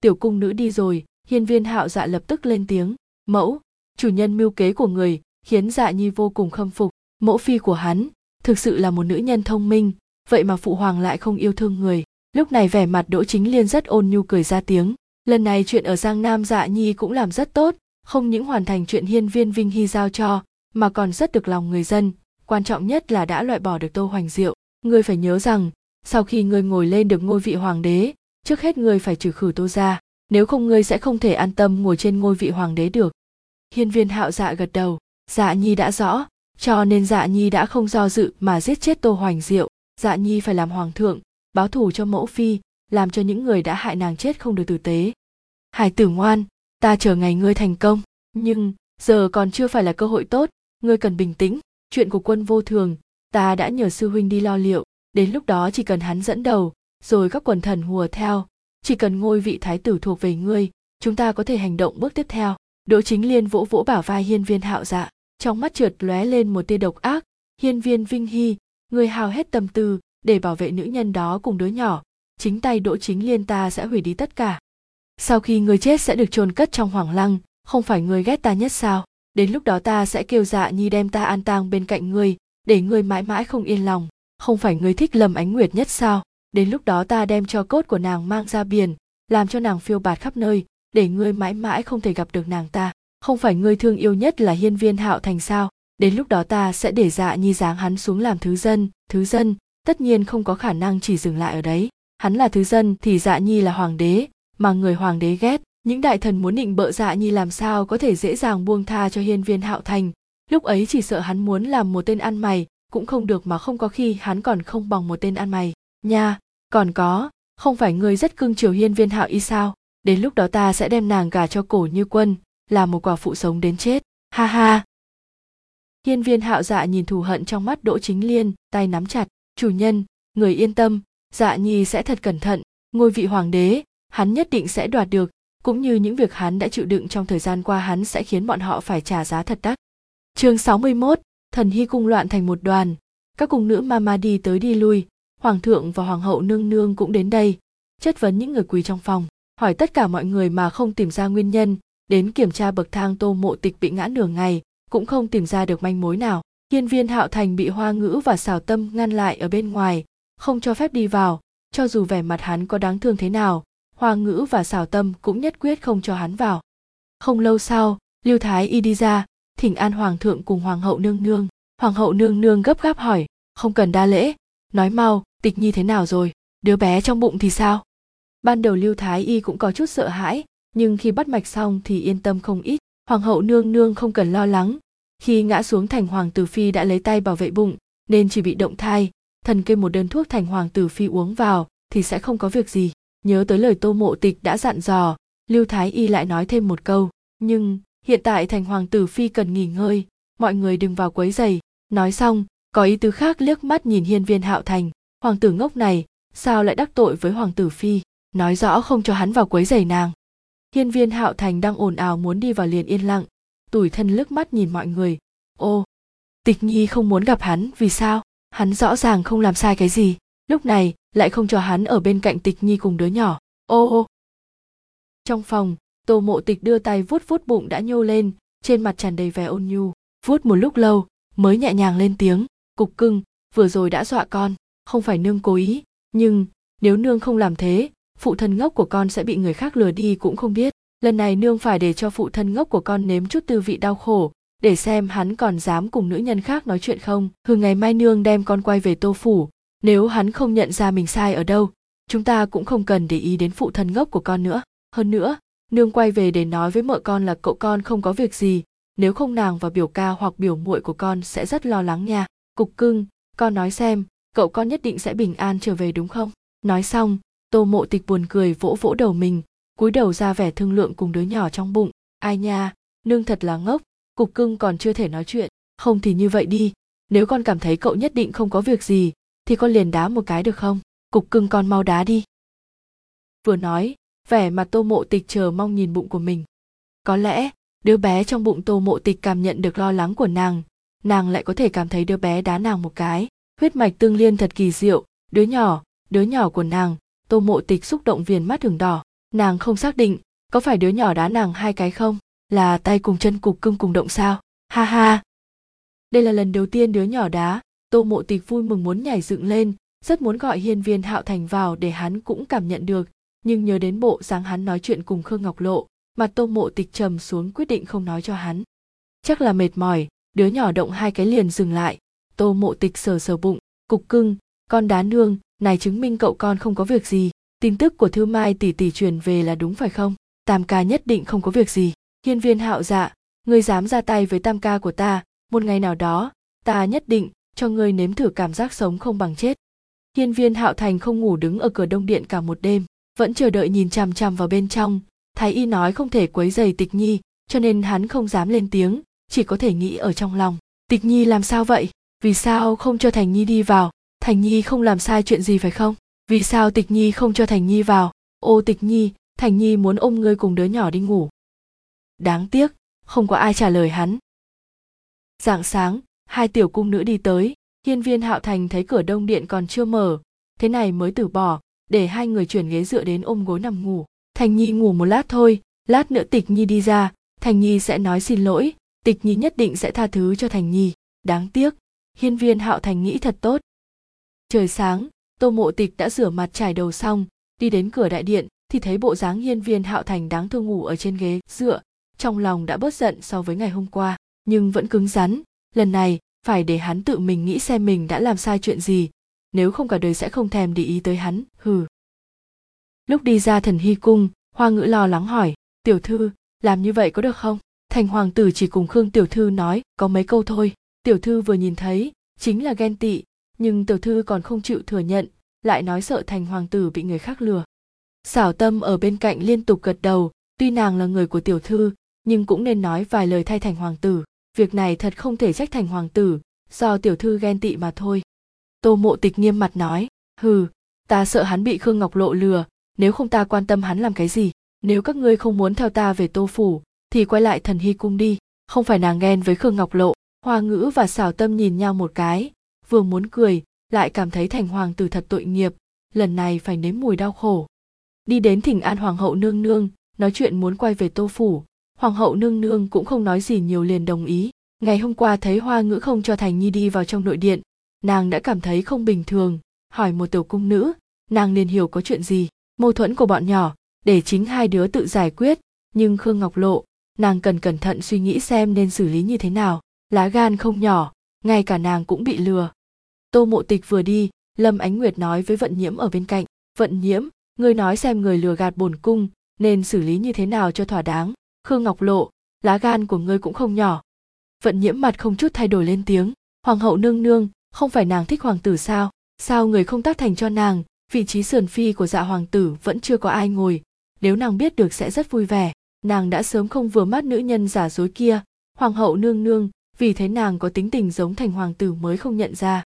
tiểu cung nữ đi rồi, hiên viên hạo dạ lập tức lên tiếng, mẫu, chủ nhân mưu kế của người, khiến dạ nhi vô cùng khâm phục, mẫu phi của hắn, thực sự là một nữ nhân thông minh, vậy mà phụ hoàng lại không yêu thương người. Lúc này vẻ mặt đỗ chính liên rất ôn nhu cười ra tiếng, lần này chuyện ở giang nam dạ nhi cũng làm rất tốt, không những hoàn thành chuyện hiên viên vinh hy giao cho, mà còn rất được lòng người dân, quan trọng nhất là đã loại bỏ được tô hoành diệu. Ngươi phải nhớ rằng, sau khi ngươi ngồi lên được ngôi vị hoàng đế trước hết ngươi phải trừ khử tô ra nếu không ngươi sẽ không thể an tâm ngồi trên ngôi vị hoàng đế được. Hiên viên hạo dạ gật đầu dạ nhi đã rõ, cho nên dạ nhi đã không do dự mà giết chết tô hoành diệu. Dạ nhi phải làm hoàng thượng, báo thù cho mẫu phi, làm cho những người đã hại nàng chết không được tử tế. Hải tử ngoan, ta chờ ngày ngươi thành công, nhưng giờ còn chưa phải là cơ hội tốt, ngươi cần bình tĩnh, chuyện của quân vô thường, ta đã nhờ sư huynh đi lo liệu, đến lúc đó chỉ cần hắn dẫn đầu rồi các quần thần hùa theo. Chỉ cần ngôi vị thái tử thuộc về ngươi, chúng ta có thể hành động bước tiếp theo. Đỗ chính liên vỗ vỗ bảo vai hiên viên hạo dạ trong mắt trượt lóe lên một tia độc ác. Hiên viên vinh hy người hào hết tâm tư để bảo vệ nữ nhân đó cùng đứa nhỏ. Chính tay đỗ chính liên ta sẽ hủy đi tất cả. Sau khi người chết sẽ được chôn cất trong hoàng lăng, không phải người ghét ta nhất sao? Đến lúc đó ta sẽ kêu dạ nhi đem ta an tang bên cạnh ngươi, để ngươi mãi mãi không yên lòng. Không phải ngươi thích lâm ánh nguyệt nhất sao? Đến lúc đó ta đem cho cốt của nàng mang ra biển, làm cho nàng phiêu bạt khắp nơi, để ngươi mãi mãi không thể gặp được nàng ta. Không phải ngươi thương yêu nhất là hiên viên hạo thành sao? Đến lúc đó ta sẽ để dạ nhi dáng hắn xuống làm thứ dân thứ dân, tất nhiên không có khả năng chỉ dừng lại ở đấy. Hắn là thứ dân thì dạ nhi là hoàng đế, mà người hoàng đế ghét. Những đại thần muốn định bợ dạ nhi làm sao có thể dễ dàng buông tha cho hiên viên hạo thành? Lúc ấy chỉ sợ hắn muốn làm một tên ăn mày, cũng không được mà không có khi hắn còn không bằng một tên ăn mày nha còn có không phải ngươi rất cưng chiều hiên viên hạo y sao? Đến lúc đó ta sẽ đem nàng gả cho cổ như quân là một quả phụ sống đến chết. Ha ha. Hiên viên hạo dạ nhìn thù hận trong mắt đỗ chính liên tay nắm chặt. Chủ nhân người yên tâm dạ nhi sẽ thật cẩn thận. Ngôi vị hoàng đế hắn nhất định sẽ đoạt được. Cũng như những việc hắn đã chịu đựng trong thời gian qua hắn sẽ khiến bọn họ phải trả giá thật đắt. Chương 61, thần hy cung loạn thành một đoàn, các cung nữ mama đi tới đi lui, hoàng thượng và hoàng hậu nương nương cũng đến đây, chất vấn những người quỳ trong phòng, hỏi tất cả mọi người mà không tìm ra nguyên nhân, đến kiểm tra bậc thang tô mộ tịch bị ngã nửa ngày, cũng không tìm ra được manh mối nào. Hiên viên hạo thành bị hoa ngữ và xảo tâm ngăn lại ở bên ngoài, không cho phép đi vào, cho dù vẻ mặt hắn có đáng thương thế nào, hoa ngữ và xảo tâm cũng nhất quyết không cho hắn vào không lâu sau lưu thái y đi ra thỉnh an hoàng thượng cùng hoàng hậu nương nương hoàng hậu nương nương gấp gáp hỏi không cần đa lễ nói mau tịch nhi thế nào rồi? Đứa bé trong bụng thì sao? Ban đầu lưu thái y cũng có chút sợ hãi, nhưng khi bắt mạch xong thì yên tâm không ít. Hoàng hậu nương nương không cần lo lắng. Khi ngã xuống thành hoàng tử phi đã lấy tay bảo vệ bụng, nên chỉ bị động thai. Thần kê một đơn thuốc thành hoàng tử phi uống vào thì sẽ không có việc gì. Nhớ tới lời tô mộ tịch đã dặn dò, lưu thái y lại nói thêm một câu. Nhưng hiện tại thành hoàng tử phi cần nghỉ ngơi, mọi người đừng vào quấy giày nói xong, có ý tứ khác liếc mắt nhìn hiên viên hạo thành hoàng tử ngốc này, sao lại đắc tội với hoàng tử phi? Nói rõ không cho hắn vào quấy giày nàng. Hiên viên hạo thành đang ồn ào muốn đi vào liền yên lặng. Tủi thân lướt mắt nhìn mọi người. Ô, tịch nhi không muốn gặp hắn, vì sao? Hắn rõ ràng không làm sai cái gì. Lúc này, lại không cho hắn ở bên cạnh tịch nhi cùng đứa nhỏ. Ô ô. Trong phòng, tô mộ tịch đưa tay vuốt vuốt bụng đã nhô lên, trên mặt tràn đầy vẻ ôn nhu. Vuốt một lúc lâu, mới nhẹ nhàng lên tiếng. Cục cưng, vừa rồi đã dọa con không phải nương cố ý, nhưng nếu nương không làm thế, phụ thân ngốc của con sẽ bị người khác lừa đi cũng không biết. Lần này nương phải để cho phụ thân ngốc của con nếm chút tư vị đau khổ, để xem hắn còn dám cùng nữ nhân khác nói chuyện không. Hừ, ngày mai nương đem con quay về tô phủ, nếu hắn không nhận ra mình sai ở đâu, chúng ta cũng không cần để ý đến phụ thân ngốc của con nữa. Hơn nữa, nương quay về để nói với mợ con là cậu con không có việc gì, nếu không nàng và biểu ca hoặc biểu muội của con sẽ rất lo lắng nha. Cục cưng, con nói xem cậu con nhất định sẽ bình an trở về đúng không? Nói xong, tô mộ tịch buồn cười vỗ vỗ đầu mình, cúi đầu ra vẻ thương lượng cùng đứa nhỏ trong bụng. Ai nha, nương thật là ngốc, cục cưng còn chưa thể nói chuyện. Không thì như vậy đi, nếu con cảm thấy cậu nhất định không có việc gì, thì con liền đá một cái được không? Cục cưng con mau đá đi. Vừa nói, vẻ mặt tô mộ tịch chờ mong nhìn bụng của mình. Có lẽ, đứa bé trong bụng tô mộ tịch cảm nhận được lo lắng của nàng nàng lại có thể cảm thấy đứa bé đá nàng một cái huyết mạch tương liên thật kỳ diệu, đứa nhỏ đứa nhỏ của nàng, tô mộ tịch xúc động viền mắt đường đỏ. Nàng không xác định, có phải đứa nhỏ đá nàng hai cái không? Là tay cùng chân cục cưng cùng động sao? Ha ha! Đây là lần đầu tiên đứa nhỏ đá. Tô mộ tịch vui mừng muốn nhảy dựng lên, rất muốn gọi hiên viên hạo thành vào để hắn cũng cảm nhận được. Nhưng nhớ đến bộ dáng hắn nói chuyện cùng khương ngọc lộ, mặt tô mộ tịch trầm xuống quyết định không nói cho hắn. Chắc là mệt mỏi, đứa nhỏ động hai cái liền dừng lại tô mộ tịch sờ sờ bụng, cục cưng, con đá nương, này chứng minh cậu con không có việc gì. Tin tức của thư mai tỷ tỷ truyền về là đúng phải không? Tam ca nhất định không có việc gì. Hiên viên hạo dạ ngươi dám ra tay với tam ca của ta, một ngày nào đó, ta nhất định cho ngươi nếm thử cảm giác sống không bằng chết. Hiên viên hạo thành không ngủ đứng ở cửa đông điện cả một đêm, vẫn chờ đợi nhìn chằm chằm vào bên trong. Thái y nói không thể quấy giày tịch nhi, cho nên hắn không dám lên tiếng, chỉ có thể nghĩ ở trong lòng. Tịch nhi làm sao vậy? Vì sao không cho thành nhi đi vào? Thành nhi không làm sai chuyện gì phải không? Vì sao tịch nhi không cho thành nhi vào? Ô tịch nhi thành nhi muốn ôm ngươi cùng đứa nhỏ đi ngủ. Đáng tiếc không có ai trả lời hắn. Dạng sáng, hai tiểu cung nữ đi tới, hiên viên hạo thành thấy cửa đông điện còn chưa mở, thế này mới từ bỏ, để hai người chuyển ghế dựa đến ôm gối nằm ngủ. Thành Nhi ngủ một lát thôi, lát nữa Tịch Nhi đi ra, Thành Nhi sẽ nói xin lỗi, Tịch Nhi nhất định sẽ tha thứ cho Thành Nhi. Đáng tiếc, hiên viên hạo thành nghĩ thật tốt. Trời sáng, Tô Mộ Tịch đã rửa mặt trải đầu xong, đi đến cửa đại điện thì thấy bộ dáng hiên viên hạo thành đáng thương ngủ ở trên ghế dựa, trong lòng đã bớt giận so với ngày hôm qua nhưng vẫn cứng rắn. Lần này phải để hắn tự mình nghĩ xem mình đã làm sai chuyện gì. Nếu không cả đời sẽ không thèm để ý tới hắn hừ. Lúc đi ra thần hy cung hoa ngữ lo lắng hỏi tiểu thư làm như vậy có được không? Thành hoàng tử chỉ cùng khương tiểu thư nói có mấy câu thôi tiểu thư vừa nhìn thấy, chính là ghen tị, nhưng tiểu thư còn không chịu thừa nhận, lại nói sợ thành hoàng tử bị người khác lừa. Xảo tâm ở bên cạnh liên tục gật đầu, tuy nàng là người của tiểu thư, nhưng cũng nên nói vài lời thay thành hoàng tử. Việc này thật không thể trách thành hoàng tử, do tiểu thư ghen tị mà thôi. Tô mộ tịch nghiêm mặt nói, hừ, ta sợ hắn bị khương ngọc lộ lừa, nếu không ta quan tâm hắn làm cái gì, nếu các ngươi không muốn theo ta về tô phủ, thì quay lại thần hy cung đi, không phải nàng ghen với khương ngọc lộ hoa ngữ và xảo tâm nhìn nhau một cái, vừa muốn cười, lại cảm thấy thành hoàng tử thật tội nghiệp, lần này phải nếm mùi đau khổ. Đi đến thỉnh an hoàng hậu nương nương, nói chuyện muốn quay về tô phủ, hoàng hậu nương nương cũng không nói gì nhiều liền đồng ý. Ngày hôm qua thấy hoa ngữ không cho thành nhi đi vào trong nội điện, nàng đã cảm thấy không bình thường, hỏi một tiểu cung nữ, nàng liền hiểu có chuyện gì. Mâu thuẫn của bọn nhỏ, để chính hai đứa tự giải quyết, nhưng khương ngọc lộ, nàng cần cẩn thận suy nghĩ xem nên xử lý như thế nào lá gan không nhỏ, ngay cả nàng cũng bị lừa. Tô mộ tịch vừa đi, lâm ánh nguyệt nói với vận nhiễm ở bên cạnh, vận nhiễm, ngươi nói xem người lừa gạt bổn cung, nên xử lý như thế nào cho thỏa đáng? Khương ngọc lộ, lá gan của ngươi cũng không nhỏ. Vận nhiễm mặt không chút thay đổi lên tiếng, hoàng hậu nương nương, không phải nàng thích hoàng tử sao? Sao người không tác thành cho nàng? Vị trí sườn phi của dạ hoàng tử vẫn chưa có ai ngồi. Nếu nàng biết được sẽ rất vui vẻ. Nàng đã sớm không vừa mắt nữ nhân giả dối kia. Hoàng hậu nương nương vì thế nàng có tính tình giống thành hoàng tử mới không nhận ra.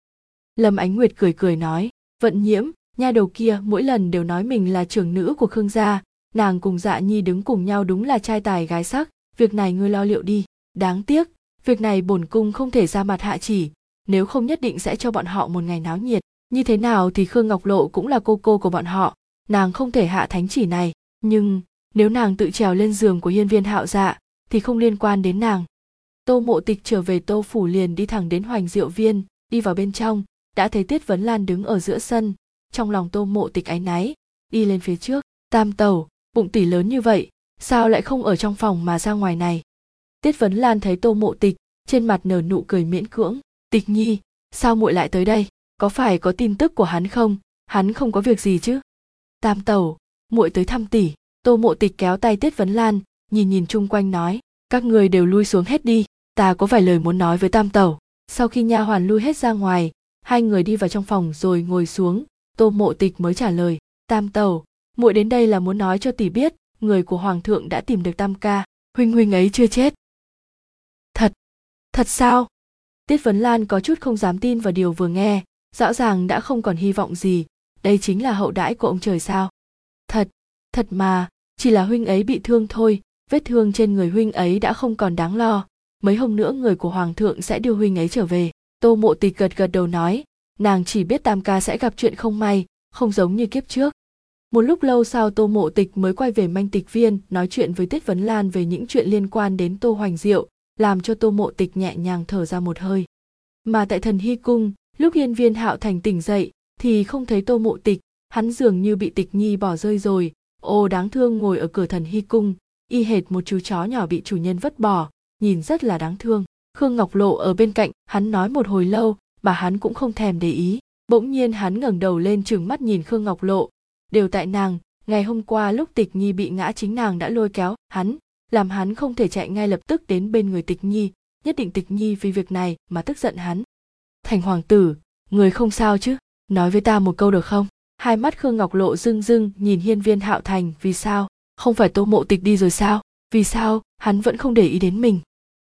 Lâm ánh nguyệt cười cười nói, vận nhiễm, nha đầu kia mỗi lần đều nói mình là trưởng nữ của khương gia, nàng cùng dạ nhi đứng cùng nhau đúng là trai tài gái sắc, việc này ngươi lo liệu đi. Đáng tiếc, việc này bổn cung không thể ra mặt hạ chỉ, nếu không nhất định sẽ cho bọn họ một ngày náo nhiệt. Như thế nào thì khương ngọc lộ cũng là cô cô của bọn họ, nàng không thể hạ thánh chỉ này. Nhưng, nếu nàng tự trèo lên giường của hiên viên hạo dạ thì không liên quan đến nàng tô mộ tịch trở về tô phủ liền đi thẳng đến hoành diệu viên, đi vào bên trong, đã thấy tiết vấn lan đứng ở giữa sân. Trong lòng tô mộ tịch áy náy, đi lên phía trước, tam tàu bụng tỷ lớn như vậy, sao lại không ở trong phòng mà ra ngoài này? Tiết vấn lan thấy tô mộ tịch, trên mặt nở nụ cười miễn cưỡng. Tịch nhi, sao muội lại tới đây? Có phải có tin tức của hắn không? Hắn không có việc gì chứ? Tam tẩu, muội tới thăm tỷ tô mộ tịch kéo tay tiết vấn lan, nhìn nhìn chung quanh nói, các người đều lui xuống hết đi ta có vài lời muốn nói với tam tẩu. Sau khi nha hoàn lui hết ra ngoài, hai người đi vào trong phòng rồi ngồi xuống. Tô mộ tịch mới trả lời, tam tẩu, muội đến đây là muốn nói cho tỷ biết, người của hoàng thượng đã tìm được tam ca, huynh huynh ấy chưa chết. Thật thật sao? Tiết vấn lan có chút không dám tin vào điều vừa nghe, rõ ràng đã không còn hy vọng gì. Đây chính là hậu đãi của ông trời sao? Thật thật mà, chỉ là huynh ấy bị thương thôi, vết thương trên người huynh ấy đã không còn đáng lo mấy hôm nữa người của hoàng thượng sẽ đưa huynh ấy trở về. Tô mộ tịch gật gật đầu nói, nàng chỉ biết tam ca sẽ gặp chuyện không may, không giống như kiếp trước. Một lúc lâu sau tô mộ tịch mới quay về manh tịch viên, nói chuyện với tiết vấn lan về những chuyện liên quan đến tô hoành diệu, làm cho tô mộ tịch nhẹ nhàng thở ra một hơi. Mà tại thần hy cung, lúc hiên viên hạo thành tỉnh dậy, thì không thấy tô mộ tịch, hắn dường như bị tịch nhi bỏ rơi rồi. Ô, đáng thương ngồi ở cửa thần hy cung, y hệt một chú chó nhỏ bị chủ nhân vứt bỏ nhìn rất là đáng thương. Khương ngọc lộ ở bên cạnh, hắn nói một hồi lâu, mà hắn cũng không thèm để ý. Bỗng nhiên hắn ngẩng đầu lên trừng mắt nhìn khương ngọc lộ. Đều tại nàng, ngày hôm qua lúc tịch nhi bị ngã chính nàng đã lôi kéo, hắn, làm hắn không thể chạy ngay lập tức đến bên người tịch nhi, nhất định tịch nhi vì việc này mà tức giận hắn. Thành hoàng tử, người không sao chứ? Nói với ta một câu được không? Hai mắt khương ngọc lộ rưng rưng, nhìn hiên viên hạo thành, vì sao? Không phải tô mộ tịch đi rồi sao? Vì sao? Hắn vẫn không để ý đến mình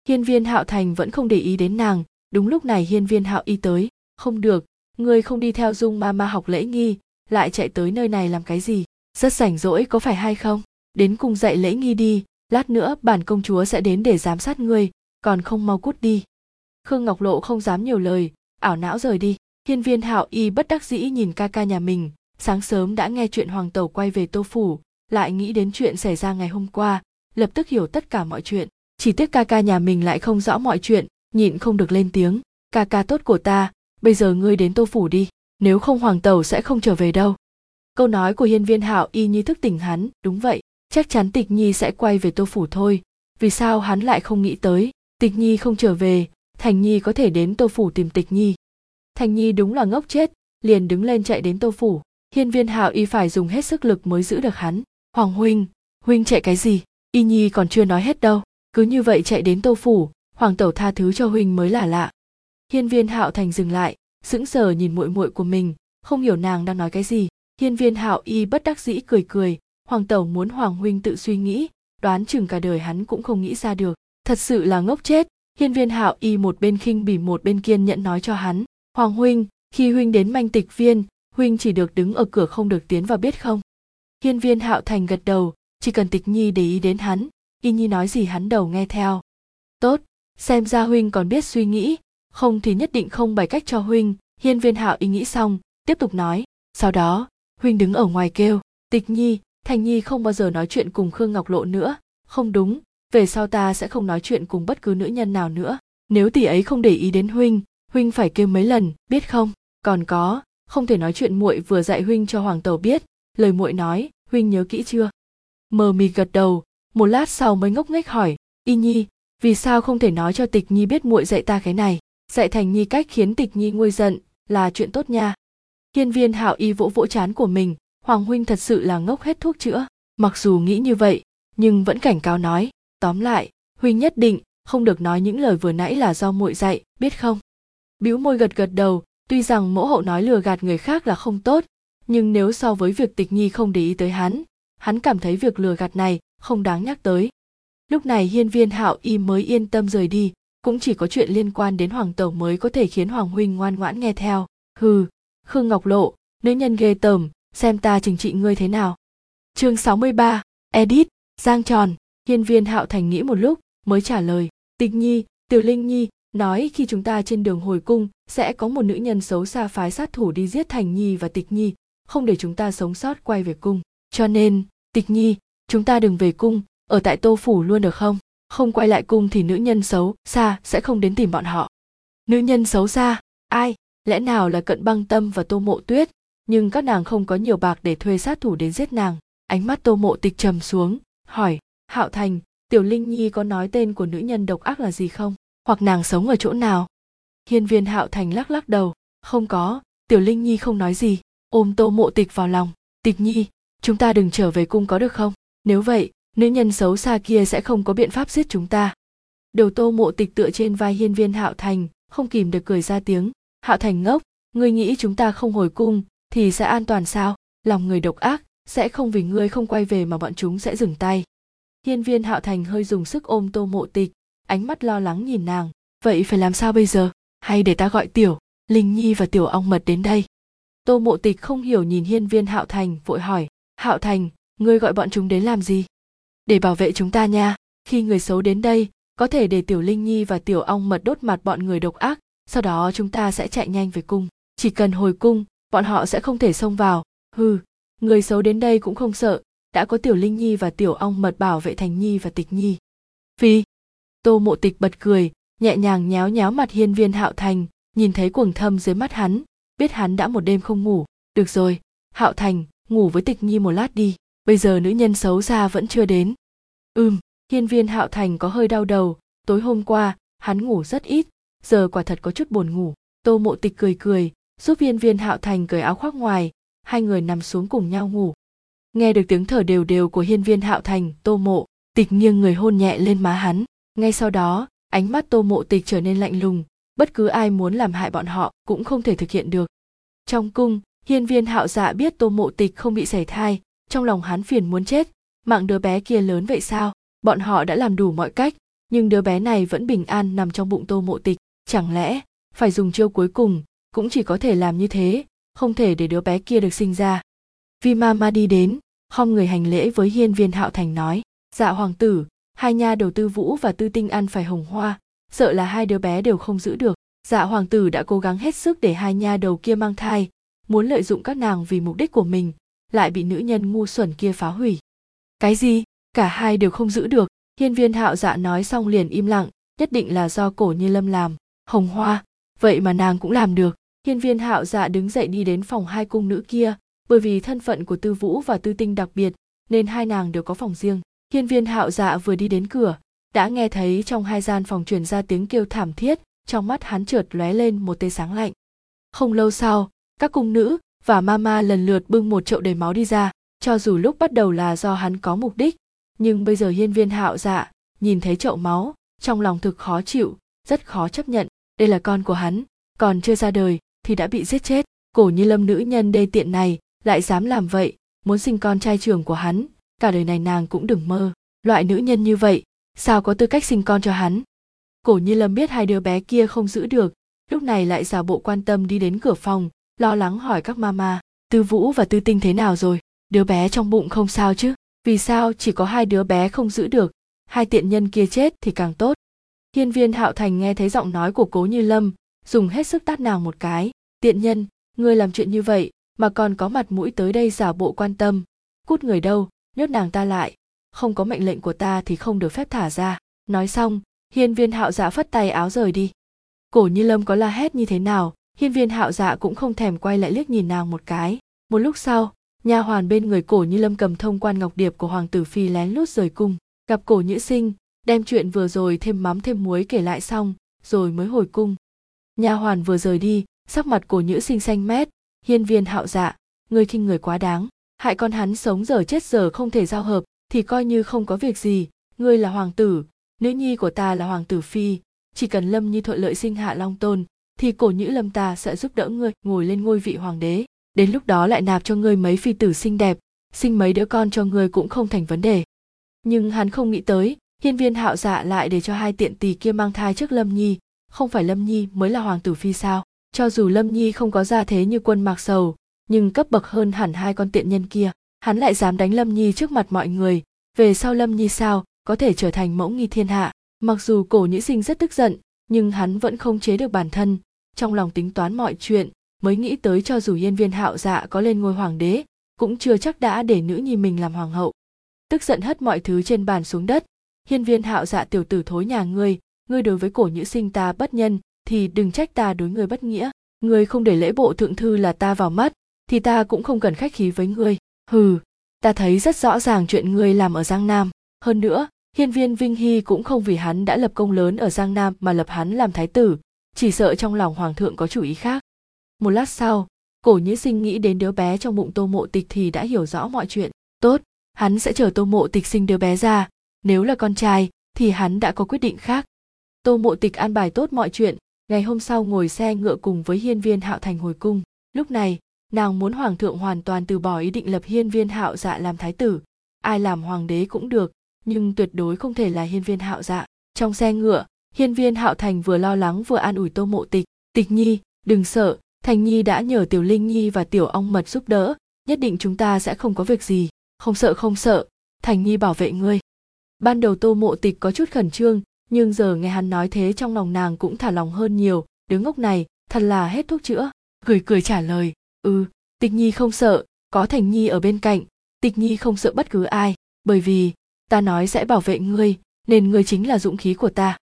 hiên viên hạo thành vẫn không để ý đến nàng. Đúng lúc này hiên viên hạo y tới. Không được, ngươi không đi theo dung ma ma học lễ nghi, lại chạy tới nơi này làm cái gì? Rất rảnh rỗi có phải hay không? Đến cùng dạy lễ nghi đi, lát nữa bản công chúa sẽ đến để giám sát ngươi, còn không mau cút đi. Khương ngọc lộ không dám nhiều lời, ảo não rời đi. Hiên viên hạo y bất đắc dĩ nhìn ca ca nhà mình, sáng sớm đã nghe chuyện hoàng tẩu quay về tô phủ, lại nghĩ đến chuyện xảy ra ngày hôm qua, lập tức hiểu tất cả mọi chuyện chỉ tiếc ca ca nhà mình lại không rõ mọi chuyện, nhịn không được lên tiếng. Ca ca tốt của ta, bây giờ ngươi đến tô phủ đi, nếu không hoàng tẩu sẽ không trở về đâu. Câu nói của hiên viên hạo y như thức tỉnh hắn, đúng vậy, chắc chắn tịch nhi sẽ quay về tô phủ thôi. Vì sao hắn lại không nghĩ tới, tịch nhi không trở về, thành nhi có thể đến tô phủ tìm tịch nhi. Thành nhi đúng là ngốc chết, liền đứng lên chạy đến tô phủ. Hiên viên hạo y phải dùng hết sức lực mới giữ được hắn. Hoàng huynh huynh chạy cái gì? Y nhi còn chưa nói hết đâu cứ như vậy chạy đến tô phủ, hoàng tẩu tha thứ cho huynh mới là lạ. Hiên viên hạo thành dừng lại, sững sờ nhìn muội muội của mình, không hiểu nàng đang nói cái gì. Hiên viên hạo y bất đắc dĩ cười cười, hoàng tẩu muốn hoàng huynh tự suy nghĩ, đoán chừng cả đời hắn cũng không nghĩ ra được. Thật sự là ngốc chết. Hiên viên hạo y một bên khinh bỉ một bên kiên nhẫn nói cho hắn, hoàng huynh, khi huynh đến manh tịch viên, huynh chỉ được đứng ở cửa không được tiến vào biết không? Hiên viên hạo thành gật đầu, chỉ cần tịch nhi để ý đến hắn y nhi nói gì hắn đầu nghe theo. Tốt, xem ra huynh còn biết suy nghĩ. Không thì nhất định không bày cách cho huynh. Hiên viên hạo ý nghĩ xong, tiếp tục nói. Sau đó, huynh đứng ở ngoài kêu. Tịch nhi, thành nhi không bao giờ nói chuyện cùng khương ngọc lộ nữa. Không đúng, về sau ta sẽ không nói chuyện cùng bất cứ nữ nhân nào nữa. Nếu tỷ ấy không để ý đến huynh huynh phải kêu mấy lần, biết không? Còn có, không thể nói chuyện muội vừa dạy huynh cho hoàng tẩu biết. Lời muội nói, huynh nhớ kỹ chưa? Mờ mịt gật đầu một lát sau mới ngốc nghếch hỏi, y nhi, vì sao không thể nói cho tịch nhi biết muội dạy ta cái này? Dạy thành nhi cách khiến tịch nhi nguôi giận là chuyện tốt nha. Hiên viên hạo y vỗ vỗ chán của mình, hoàng huynh thật sự là ngốc hết thuốc chữa. Mặc dù nghĩ như vậy, nhưng vẫn cảnh cáo nói, tóm lại, huynh nhất định không được nói những lời vừa nãy là do muội dạy, biết không? Bĩu môi gật gật đầu, tuy rằng mẫu hậu nói lừa gạt người khác là không tốt, nhưng nếu so với việc tịch nhi không để ý tới hắn hắn cảm thấy việc lừa gạt này không đáng nhắc tới. Lúc này hiên viên hạo y mới yên tâm rời đi cũng chỉ có chuyện liên quan đến hoàng tẩu mới có thể khiến hoàng huynh ngoan ngoãn nghe theo. Hừ khương ngọc lộ nữ nhân ghê tởm xem ta trừng trị ngươi thế nào. Chương 63, edit giang tròn. Hiên viên hạo thành nghĩ một lúc mới trả lời. Tịch nhi tiểu linh nhi nói khi chúng ta trên đường hồi cung sẽ có một nữ nhân xấu xa phái sát thủ đi giết thành nhi và tịch nhi không để chúng ta sống sót quay về cung. Cho nên tịch nhi chúng ta đừng về cung, ở tại tô phủ luôn được không? Không quay lại cung thì nữ nhân xấu xa sẽ không đến tìm bọn họ. Nữ nhân xấu xa? Ai? Lẽ nào là cận băng tâm và tô mộ tuyết? Nhưng các nàng không có nhiều bạc để thuê sát thủ đến giết nàng. Ánh mắt tô mộ tịch trầm xuống, hỏi, hạo thành, tiểu linh nhi có nói tên của nữ nhân độc ác là gì không? Hoặc nàng sống ở chỗ nào? Hiên viên hạo thành lắc lắc đầu, không có, tiểu linh nhi không nói gì. Ôm tô mộ tịch vào lòng, tịch nhi, chúng ta đừng trở về cung có được không? Nếu vậy, nữ nhân xấu xa kia sẽ không có biện pháp giết chúng ta. Đầu tô mộ tịch tựa trên vai hiên viên hạo thành, không kìm được cười ra tiếng. Hạo thành ngốc, ngươi nghĩ chúng ta không hồi cung, thì sẽ an toàn sao? Lòng người độc ác, sẽ không vì ngươi không quay về mà bọn chúng sẽ dừng tay. Hiên viên hạo thành hơi dùng sức ôm tô mộ tịch, ánh mắt lo lắng nhìn nàng. Vậy phải làm sao bây giờ? Hay để ta gọi tiểu, linh nhi và tiểu ong mật đến đây? Tô mộ tịch không hiểu nhìn hiên viên hạo thành, vội hỏi. Hạo thành ngươi gọi bọn chúng đến làm gì? Để bảo vệ chúng ta nha. Khi người xấu đến đây, có thể để tiểu linh nhi và tiểu ong mật đốt mặt bọn người độc ác, sau đó chúng ta sẽ chạy nhanh về cung. Chỉ cần hồi cung, bọn họ sẽ không thể xông vào. Hừ, người xấu đến đây cũng không sợ. Đã có tiểu linh nhi và tiểu ong mật bảo vệ thành nhi và tịch nhi. Phi, tô mộ tịch bật cười, nhẹ nhàng nhéo nhéo mặt hiên viên hạo thành, nhìn thấy cuồng thâm dưới mắt hắn, biết hắn đã một đêm không ngủ. Được rồi, hạo thành, ngủ với tịch nhi một lát đi bây giờ nữ nhân xấu xa vẫn chưa đến. Ừm, hiên viên hạo thành có hơi đau đầu. Tối hôm qua, hắn ngủ rất ít. Giờ quả thật có chút buồn ngủ. Tô mộ tịch cười cười, giúp hiên viên hạo thành cởi áo khoác ngoài. Hai người nằm xuống cùng nhau ngủ. Nghe được tiếng thở đều đều của hiên viên hạo thành, tô mộ tịch nghiêng người hôn nhẹ lên má hắn. Ngay sau đó, ánh mắt tô mộ tịch trở nên lạnh lùng. Bất cứ ai muốn làm hại bọn họ cũng không thể thực hiện được. Trong cung, hiên viên hạo dạ biết tô mộ tịch không bị sảy thai trong lòng hắn phiền muốn chết. Mạng đứa bé kia lớn vậy sao? Bọn họ đã làm đủ mọi cách, nhưng đứa bé này vẫn bình an nằm trong bụng tô mộ tịch. Chẳng lẽ phải dùng chiêu cuối cùng cũng chỉ có thể làm như thế, không thể để đứa bé kia được sinh ra? Vi ma ma đi đến, khom người hành lễ với hiên viên hạo thành nói dạ hoàng tử, hai nha đầu tư vũ và tư tinh ăn phải hồng hoa, sợ là hai đứa bé đều không giữ được. Dạ hoàng tử đã cố gắng hết sức để hai nha đầu kia mang thai, muốn lợi dụng các nàng vì mục đích của mình lại bị nữ nhân ngu xuẩn kia phá hủy. Cái gì? Cả hai đều không giữ được. Hiên viên hạo dạ nói xong liền im lặng, nhất định là do cổ như lâm làm. Hồng hoa, vậy mà nàng cũng làm được. Hiên viên hạo dạ đứng dậy đi đến phòng hai cung nữ kia. Bởi vì thân phận của tư vũ và tư tinh đặc biệt, nên hai nàng đều có phòng riêng. Hiên viên hạo dạ vừa đi đến cửa, đã nghe thấy trong hai gian phòng truyền ra tiếng kêu thảm thiết, trong mắt hắn trượt lóe lên một tia sáng lạnh. Không lâu sau, các cung nữ và mama lần lượt bưng một chậu đầy máu đi ra, cho dù lúc bắt đầu là do hắn có mục đích, nhưng bây giờ hiên viên hạo dạ nhìn thấy chậu máu, trong lòng thực khó chịu, rất khó chấp nhận, đây là con của hắn, còn chưa ra đời thì đã bị giết chết, cổ như lâm nữ nhân đê tiện này lại dám làm vậy, muốn sinh con trai trưởng của hắn, cả đời này nàng cũng đừng mơ, loại nữ nhân như vậy, sao có tư cách sinh con cho hắn? Cổ như lâm biết hai đứa bé kia không giữ được, lúc này lại giả bộ quan tâm đi đến cửa phòng lo lắng hỏi các mama, tư vũ và tư tinh thế nào rồi? Đứa bé trong bụng không sao chứ? Vì sao chỉ có hai đứa bé không giữ được? Hai tiện nhân kia chết thì càng tốt. Hiên viên hạo thành nghe thấy giọng nói của cố như lâm, dùng hết sức tát nàng một cái. Tiện nhân, ngươi làm chuyện như vậy mà còn có mặt mũi tới đây giả bộ quan tâm. Cút người đâu, nhốt nàng ta lại. Không có mệnh lệnh của ta thì không được phép thả ra. Nói xong, hiên viên hạo dạ phất tay áo rời đi. Cổ như lâm có la hét như thế nào? Hiên viên hạo dạ cũng không thèm quay lại liếc nhìn nàng một cái. Một lúc sau, nha hoàn bên người cổ như lâm cầm thông quan ngọc điệp của hoàng tử phi lén lút rời cung. Gặp cổ nhữ sinh, đem chuyện vừa rồi thêm mắm thêm muối kể lại xong, rồi mới hồi cung. Nha hoàn vừa rời đi, sắc mặt cổ nhữ sinh xanh mét. Hiên viên hạo dạ người khinh người quá đáng. Hại con hắn sống giờ chết giờ không thể giao hợp, thì coi như không có việc gì. Ngươi là hoàng tử, nữ nhi của ta là hoàng tử phi. Chỉ cần lâm nhi thuận lợi sinh hạ long tôn thì cổ nhữ lâm ta sẽ giúp đỡ ngươi ngồi lên ngôi vị hoàng đế. Đến lúc đó lại nạp cho ngươi mấy phi tử xinh đẹp, sinh mấy đứa con cho ngươi cũng không thành vấn đề. Nhưng hắn không nghĩ tới, hiên viên hạo dạ lại để cho hai tiện tỳ kia mang thai trước lâm nhi. Không phải lâm nhi mới là hoàng tử phi sao? Cho dù lâm nhi không có gia thế như quân mạc sầu, nhưng cấp bậc hơn hẳn hai con tiện nhân kia, hắn lại dám đánh lâm nhi trước mặt mọi người. Về sau lâm nhi sao có thể trở thành mẫu nghi thiên hạ? Mặc dù cổ nhĩ sinh rất tức giận nhưng hắn vẫn không chế được bản thân. Trong lòng tính toán mọi chuyện, mới nghĩ tới cho dù yên viên hạo dạ có lên ngôi hoàng đế, cũng chưa chắc đã để nữ nhi mình làm hoàng hậu. Tức giận hất mọi thứ trên bàn xuống đất. Hiên viên hạo dạ tiểu tử thối nhà ngươi ngươi đối với cổ nhữ sinh ta bất nhân, thì đừng trách ta đối ngươi bất nghĩa. Ngươi không để lễ bộ thượng thư là ta vào mắt, thì ta cũng không cần khách khí với ngươi. Hừ, ta thấy rất rõ ràng chuyện ngươi làm ở giang nam. Hơn nữa hiên viên vinh hy cũng không vì hắn đã lập công lớn ở giang nam mà lập hắn làm thái tử, chỉ sợ trong lòng hoàng thượng có chủ ý khác. Một lát sau, cổ nhĩ sinh nghĩ đến đứa bé trong bụng tô mộ tịch thì đã hiểu rõ mọi chuyện. Tốt, hắn sẽ chờ tô mộ tịch sinh đứa bé ra, nếu là con trai thì hắn đã có quyết định khác. Tô mộ tịch an bài tốt mọi chuyện, ngày hôm sau ngồi xe ngựa cùng với hiên viên hạo thành hồi cung. Lúc này, nàng muốn hoàng thượng hoàn toàn từ bỏ ý định lập hiên viên hạo dạ làm thái tử. Ai làm hoàng đế cũng được nhưng tuyệt đối không thể là hiên viên hạo dạ. Trong xe ngựa, hiên viên hạo thành vừa lo lắng vừa an ủi tô mộ tịch. Tịch nhi, đừng sợ, thành nhi đã nhờ tiểu linh nhi và tiểu ong mật giúp đỡ, nhất định chúng ta sẽ không có việc gì. Không sợ không sợ, thành nhi bảo vệ ngươi. Ban đầu tô mộ tịch có chút khẩn trương, nhưng giờ nghe hắn nói thế trong lòng nàng cũng thả lòng hơn nhiều. Đứa ngốc này, thật là hết thuốc chữa. Cười cười trả lời ừ tịch nhi không sợ, có thành nhi ở bên cạnh, tịch nhi không sợ bất cứ ai. Bởi vì ta nói sẽ bảo vệ ngươi nên ngươi chính là dũng khí của ta.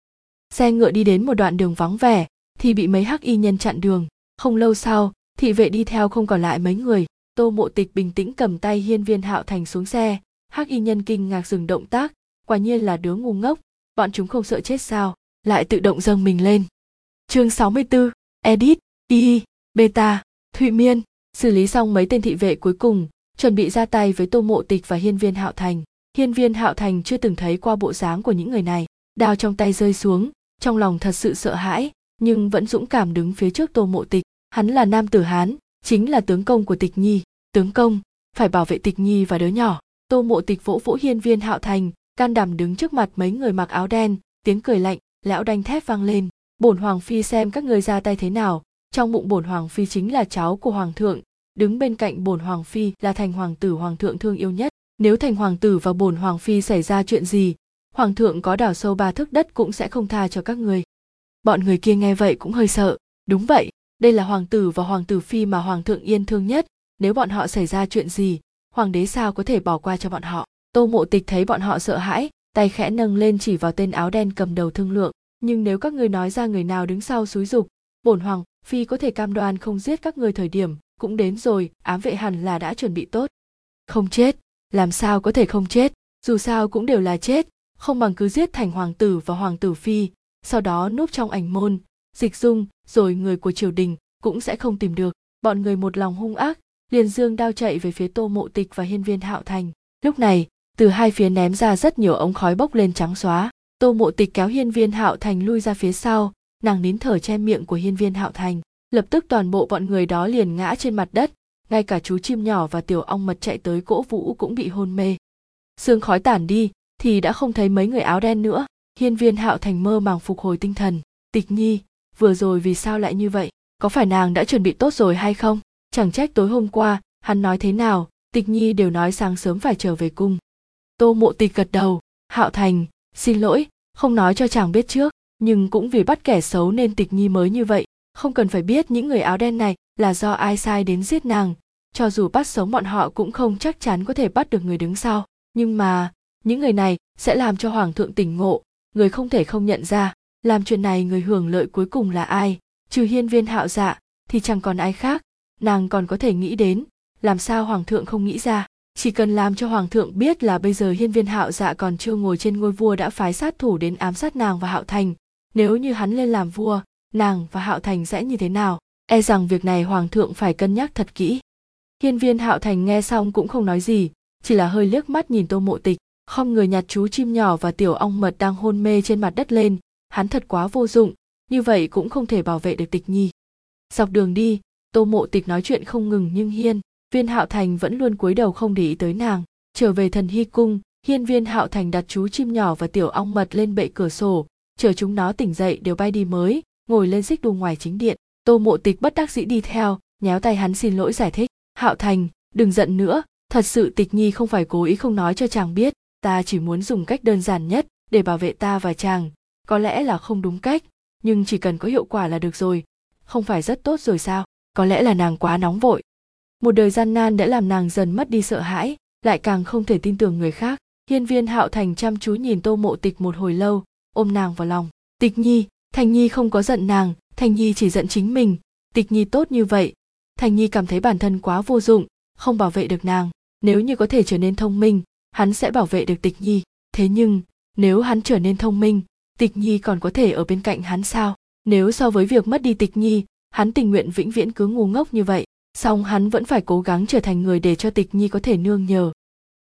Xe ngựa đi đến một đoạn đường vắng vẻ thì bị mấy hắc y nhân chặn đường. Không lâu sau thị vệ đi theo không còn lại mấy người. Tô mộ tịch bình tĩnh cầm tay hiên viên hạo thành xuống xe. Hắc y nhân kinh ngạc dừng động tác quả nhiên là đứa ngu ngốc. Bọn chúng không sợ chết sao lại tự động dâng mình lên. Chương 64, edit y beta thụy miên. Xử lý xong mấy tên thị vệ cuối cùng chuẩn bị ra tay với tô mộ tịch và hiên viên hạo thành hiên viên hạo thành chưa từng thấy qua bộ dáng của những người này. Đao trong tay rơi xuống, trong lòng thật sự sợ hãi, nhưng vẫn dũng cảm đứng phía trước tô mộ tịch. Hắn là nam tử hán, chính là tướng công của tịch nhi. Tướng công, phải bảo vệ tịch nhi và đứa nhỏ. Tô mộ tịch vỗ vỗ hiên viên hạo thành, can đảm đứng trước mặt mấy người mặc áo đen, tiếng cười lạnh, lão đanh thép vang lên. Bổn hoàng phi xem các người ra tay thế nào. Trong bụng bổn hoàng phi chính là cháu của hoàng thượng, đứng bên cạnh bổn hoàng phi là thành hoàng tử hoàng thượng thương yêu nhất nếu thành hoàng tử và bổn hoàng phi xảy ra chuyện gì, hoàng thượng có đào sâu ba thước đất cũng sẽ không tha cho các người bọn người kia nghe vậy cũng hơi sợ. Đúng vậy, đây là hoàng tử và hoàng tử phi mà hoàng thượng yên thương nhất. Nếu bọn họ xảy ra chuyện gì, hoàng đế sao có thể bỏ qua cho bọn họ? Tô mộ tịch thấy bọn họ sợ hãi, tay khẽ nâng lên chỉ vào tên áo đen cầm đầu thương lượng. Nhưng nếu các người nói ra người nào đứng sau xúi dục, bổn hoàng, phi có thể cam đoan không giết các người thời điểm, cũng đến rồi, ám vệ hẳn là đã chuẩn bị tốt. Không chết làm sao có thể không chết? Dù sao cũng đều là chết, không bằng cứ giết thành hoàng tử và hoàng tử phi, sau đó núp trong ảnh môn, dịch dung, rồi người của triều đình cũng sẽ không tìm được. Bọn người một lòng hung ác, liền dương đao chạy về phía tô mộ tịch và hiên viên hạo thành. Lúc này, từ hai phía ném ra rất nhiều ống khói bốc lên trắng xóa. Tô mộ tịch kéo hiên viên hạo thành lui ra phía sau, nàng nín thở che miệng của hiên viên hạo thành. Lập tức toàn bộ bọn người đó liền ngã trên mặt đất ngay cả chú chim nhỏ và tiểu ong mật chạy tới cỗ vũ cũng bị hôn mê. Sương khói tản đi, thì đã không thấy mấy người áo đen nữa. Hiên viên hạo thành mơ màng phục hồi tinh thần. Tịch nhi, vừa rồi vì sao lại như vậy? Có phải nàng đã chuẩn bị tốt rồi hay không? Chẳng trách tối hôm qua, hắn nói thế nào, tịch nhi đều nói sáng sớm phải trở về cung. Tô mộ tịch gật đầu. Hạo thành, xin lỗi, không nói cho chàng biết trước, nhưng cũng vì bắt kẻ xấu nên tịch nhi mới như vậy không cần phải biết những người áo đen này là do ai sai đến giết nàng. Cho dù bắt sống bọn họ cũng không chắc chắn có thể bắt được người đứng sau. Nhưng mà, những người này sẽ làm cho hoàng thượng tỉnh ngộ. Người không thể không nhận ra, làm chuyện này người hưởng lợi cuối cùng là ai. Trừ hiên viên hạo dạ thì chẳng còn ai khác. Nàng còn có thể nghĩ đến, làm sao hoàng thượng không nghĩ ra. Chỉ cần làm cho hoàng thượng biết là bây giờ hiên viên hạo dạ còn chưa ngồi trên ngôi vua đã phái sát thủ đến ám sát nàng và hạo thành. Nếu như hắn lên làm vua nàng và hạo thành sẽ như thế nào? E rằng việc này hoàng thượng phải cân nhắc thật kỹ. Hiên viên hạo thành nghe xong cũng không nói gì, chỉ là hơi liếc mắt nhìn tô mộ tịch. Không người nhặt chú chim nhỏ và tiểu ong mật đang hôn mê trên mặt đất lên. Hắn thật quá vô dụng, như vậy cũng không thể bảo vệ được tịch nhi. Dọc đường đi, tô mộ tịch nói chuyện không ngừng nhưng hiên viên hạo thành vẫn luôn cúi đầu không để ý tới nàng. Trở về thần hy cung, hiên viên hạo thành đặt chú chim nhỏ và tiểu ong mật lên bệ cửa sổ. Chờ chúng nó tỉnh dậy đều bay đi mới ngồi lên xích đu ngoài chính điện. Tô mộ tịch bất đắc dĩ đi theo, nhéo tay hắn xin lỗi giải thích. Hạo thành, đừng giận nữa, thật sự tịch nhi không phải cố ý không nói cho chàng biết, ta chỉ muốn dùng cách đơn giản nhất để bảo vệ ta và chàng, có lẽ là không đúng cách, nhưng chỉ cần có hiệu quả là được rồi. Không phải rất tốt rồi sao? Có lẽ là nàng quá nóng vội. Một đời gian nan đã làm nàng dần mất đi sợ hãi, lại càng không thể tin tưởng người khác. Hiên viên hạo thành chăm chú nhìn tô mộ tịch một hồi lâu, ôm nàng vào lòng. Tịch nhi thành nhi không có giận nàng thành nhi chỉ giận chính mình. Tịch nhi tốt như vậy. Thành nhi cảm thấy bản thân quá vô dụng không bảo vệ được nàng. Nếu như có thể trở nên thông minh hắn sẽ bảo vệ được tịch nhi. Thế nhưng nếu hắn trở nên thông minh tịch nhi còn có thể ở bên cạnh hắn sao? Nếu so với việc mất đi tịch nhi hắn tình nguyện vĩnh viễn cứ ngu ngốc như vậy song hắn vẫn phải cố gắng trở thành người để cho tịch nhi có thể nương nhờ.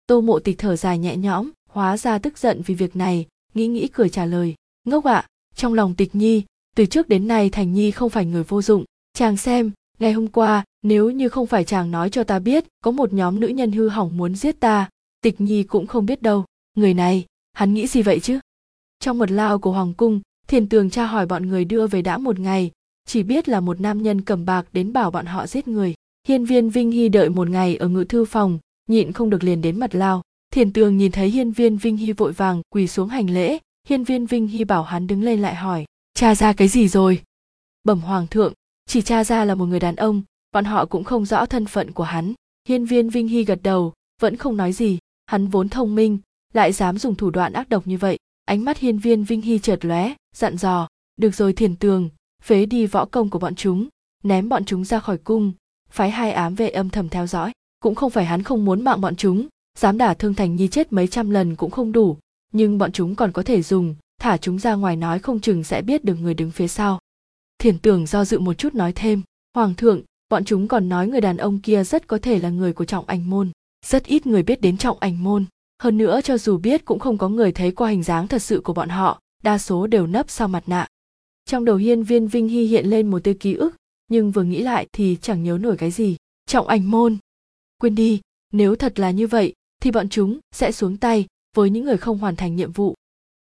Tô mộ tịch thở dài nhẹ nhõm hóa ra tức giận vì việc này nghĩ nghĩ cười trả lời ngốc ạ à, trong lòng tịch nhi, từ trước đến nay thành nhi không phải người vô dụng. Chàng xem, ngày hôm qua, nếu như không phải chàng nói cho ta biết, có một nhóm nữ nhân hư hỏng muốn giết ta, tịch nhi cũng không biết đâu. Người này, hắn nghĩ gì vậy chứ? Trong mật lao của hoàng cung, thiền tường tra hỏi bọn người đưa về đã một ngày, chỉ biết là một nam nhân cầm bạc đến bảo bọn họ giết người. Hiên viên vinh hy đợi một ngày ở ngự thư phòng, nhịn không được liền đến mật lao. Thiền tường nhìn thấy hiên viên vinh hy vội vàng quỳ xuống hành lễ hiên viên vinh hy bảo hắn đứng lên lại hỏi, cha ra cái gì rồi? Bẩm hoàng thượng, chỉ cha ra là một người đàn ông, bọn họ cũng không rõ thân phận của hắn. Hiên viên vinh hy gật đầu, vẫn không nói gì, hắn vốn thông minh, lại dám dùng thủ đoạn ác độc như vậy. Ánh mắt hiên viên vinh hy chợt lóe, dặn dò, được rồi thiền tường, phế đi võ công của bọn chúng, ném bọn chúng ra khỏi cung, phái hai ám vệ âm thầm theo dõi. Cũng không phải hắn không muốn mạng bọn chúng, dám đả thương thành nhi chết mấy trăm lần cũng không đủ nhưng bọn chúng còn có thể dùng, thả chúng ra ngoài nói không chừng sẽ biết được người đứng phía sau. Thiền tưởng do dự một chút nói thêm, hoàng thượng, bọn chúng còn nói người đàn ông kia rất có thể là người của trọng ảnh môn, rất ít người biết đến trọng ảnh môn. Hơn nữa cho dù biết cũng không có người thấy qua hình dáng thật sự của bọn họ, đa số đều nấp sau mặt nạ. Trong đầu hiên viên vinh hy hiện lên một tia ký ức, nhưng vừa nghĩ lại thì chẳng nhớ nổi cái gì. Trọng ảnh môn, quên đi, nếu thật là như vậy, thì bọn chúng sẽ xuống tay với những người không hoàn thành nhiệm vụ.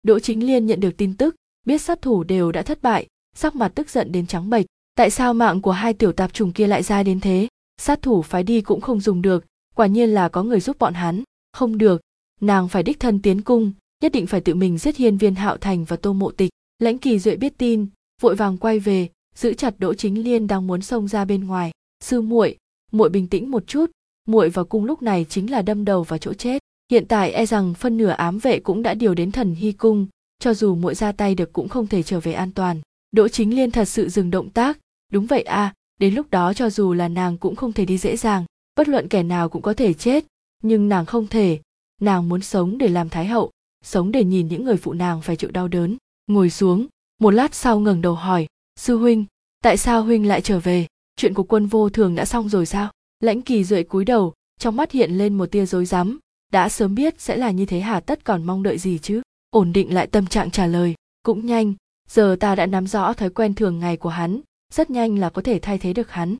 Đỗ chính liên nhận được tin tức, biết sát thủ đều đã thất bại, sắc mặt tức giận đến trắng bệch. Tại sao mạng của hai tiểu tạp trùng kia lại ra đến thế? Sát thủ phái đi cũng không dùng được, quả nhiên là có người giúp bọn hắn. Không được, nàng phải đích thân tiến cung, nhất định phải tự mình giết hiên viên hạo thành và tô mộ tịch. Lãnh kỳ duệ biết tin, vội vàng quay về, giữ chặt đỗ chính liên đang muốn xông ra bên ngoài. Sư muội muội bình tĩnh một chút, muội vào cung lúc này chính là đâm đầu vào chỗ chết hiện tại e rằng phân nửa ám vệ cũng đã điều đến thần hy cung cho dù muội ra tay được cũng không thể trở về an toàn. Đỗ chính liên thật sự dừng động tác. Đúng vậy a à, đến lúc đó cho dù là nàng cũng không thể đi dễ dàng bất luận kẻ nào cũng có thể chết nhưng nàng không thể. Nàng muốn sống để làm thái hậu sống để nhìn những người phụ nàng phải chịu đau đớn. Ngồi xuống một lát sau ngẩng đầu hỏi sư huynh tại sao huynh lại trở về? Chuyện của quân vô thường đã xong rồi sao? Lãnh kỳ duệ cúi đầu trong mắt hiện lên một tia rối rắm đã sớm biết sẽ là như thế hà tất còn mong đợi gì chứ? Ổn định lại tâm trạng trả lời, cũng nhanh. Giờ ta đã nắm rõ thói quen thường ngày của hắn, rất nhanh là có thể thay thế được hắn.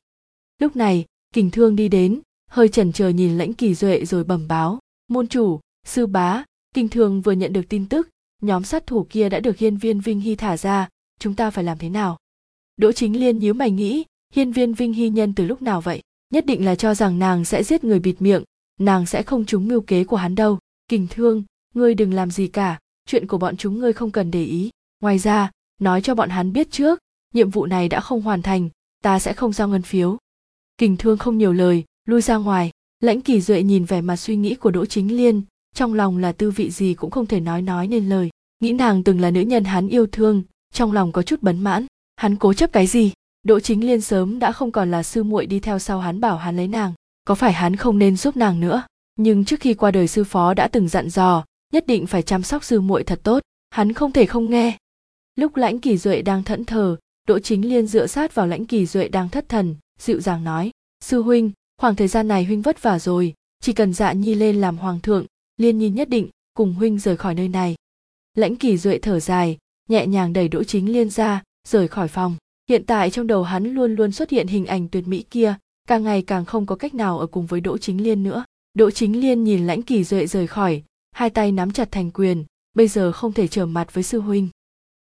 Lúc này, kình thương đi đến, hơi chần chờ nhìn lãnh kỳ duệ rồi bẩm báo, môn chủ, sư bá. Kình thương vừa nhận được tin tức, nhóm sát thủ kia đã được hiên viên vinh hy thả ra, chúng ta phải làm thế nào? Đỗ chính liên nhíu mày nghĩ, hiên viên vinh hy nhân từ lúc nào vậy? Nhất định là cho rằng nàng sẽ giết người bịt miệng nàng sẽ không trúng mưu kế của hắn đâu. Kình thương, ngươi đừng làm gì cả, chuyện của bọn chúng ngươi không cần để ý. Ngoài ra, nói cho bọn hắn biết trước, nhiệm vụ này đã không hoàn thành, ta sẽ không giao ngân phiếu. Kình thương không nhiều lời, lui ra ngoài. Lãnh kỳ duệ nhìn vẻ mặt suy nghĩ của đỗ chính liên, trong lòng là tư vị gì cũng không thể nói nói nên lời. Nghĩ nàng từng là nữ nhân hắn yêu thương, trong lòng có chút bấn mãn. Hắn cố chấp cái gì? Đỗ chính liên sớm đã không còn là sư muội đi theo sau hắn bảo hắn lấy nàng có phải hắn không nên giúp nàng nữa? Nhưng trước khi qua đời sư phó đã từng dặn dò, nhất định phải chăm sóc sư muội thật tốt, hắn không thể không nghe. Lúc lãnh kỳ duệ đang thẫn thờ, đỗ chính liên dựa sát vào lãnh kỳ duệ đang thất thần, dịu dàng nói, sư huynh, khoảng thời gian này huynh vất vả rồi, chỉ cần dạ nhi lên làm hoàng thượng, liên nhi nhất định cùng huynh rời khỏi nơi này. Lãnh kỳ duệ thở dài, nhẹ nhàng đẩy đỗ chính liên ra, rời khỏi phòng. Hiện tại trong đầu hắn luôn luôn xuất hiện hình ảnh tuyệt mỹ kia càng ngày càng không có cách nào ở cùng với đỗ chính liên nữa. Đỗ chính liên nhìn lãnh kỳ duệ rời khỏi, hai tay nắm chặt thành quyền, bây giờ không thể trở mặt với sư huynh.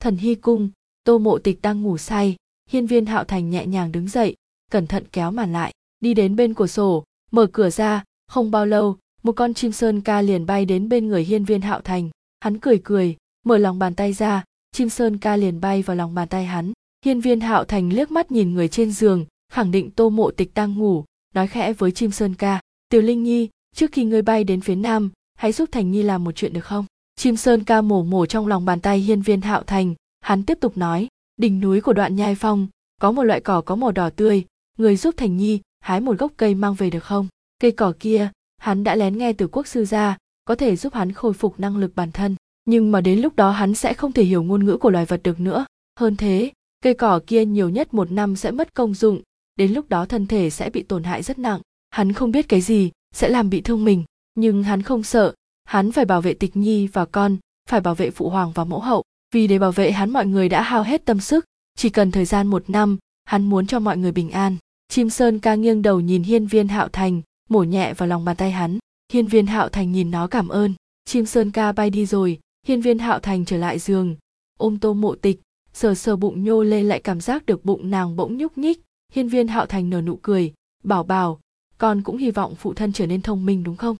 Thần hy cung, tô mộ tịch đang ngủ say, hiên viên hạo thành nhẹ nhàng đứng dậy, cẩn thận kéo màn lại. Đi đến bên cửa sổ, mở cửa ra, không bao lâu, một con chim sơn ca liền bay đến bên người hiên viên hạo thành. Hắn cười cười, mở lòng bàn tay ra, chim sơn ca liền bay vào lòng bàn tay hắn. Hiên viên hạo thành liếc mắt nhìn người trên giường khẳng định tô mộ tịch đang ngủ, nói khẽ với chim sơn ca. Tiểu linh nhi, trước khi ngươi bay đến phía nam, hãy giúp thành nhi làm một chuyện được không? Chim sơn ca mổ mổ trong lòng bàn tay hiên viên hạo thành. Hắn tiếp tục nói, đỉnh núi của đoạn nhai phong, có một loại cỏ có màu đỏ tươi. Người giúp thành nhi hái một gốc cây mang về được không? Cây cỏ kia, hắn đã lén nghe từ quốc sư ra có thể giúp hắn khôi phục năng lực bản thân. Nhưng mà đến lúc đó hắn sẽ không thể hiểu ngôn ngữ của loài vật được nữa. Hơn thế, cây cỏ kia nhiều nhất một năm sẽ mất công dụng đến lúc đó thân thể sẽ bị tổn hại rất nặng. Hắn không biết cái gì sẽ làm bị thương mình, nhưng hắn không sợ. Hắn phải bảo vệ tịch nhi và con, phải bảo vệ phụ hoàng và mẫu hậu. Vì để bảo vệ hắn mọi người đã hao hết tâm sức. Chỉ cần thời gian một năm, hắn muốn cho mọi người bình an. Chim sơn ca nghiêng đầu nhìn hiên viên hạo thành, mổ nhẹ vào lòng bàn tay hắn. Hiên viên hạo thành nhìn nó cảm ơn. Chim sơn ca bay đi rồi, hiên viên hạo thành trở lại giường. Ôm tô mộ tịch, sờ sờ bụng nhô lê lại cảm giác được bụng nàng bỗng nhúc nhích hiên viên hạo thành nở nụ cười bảo bảo con cũng hy vọng phụ thân trở nên thông minh đúng không?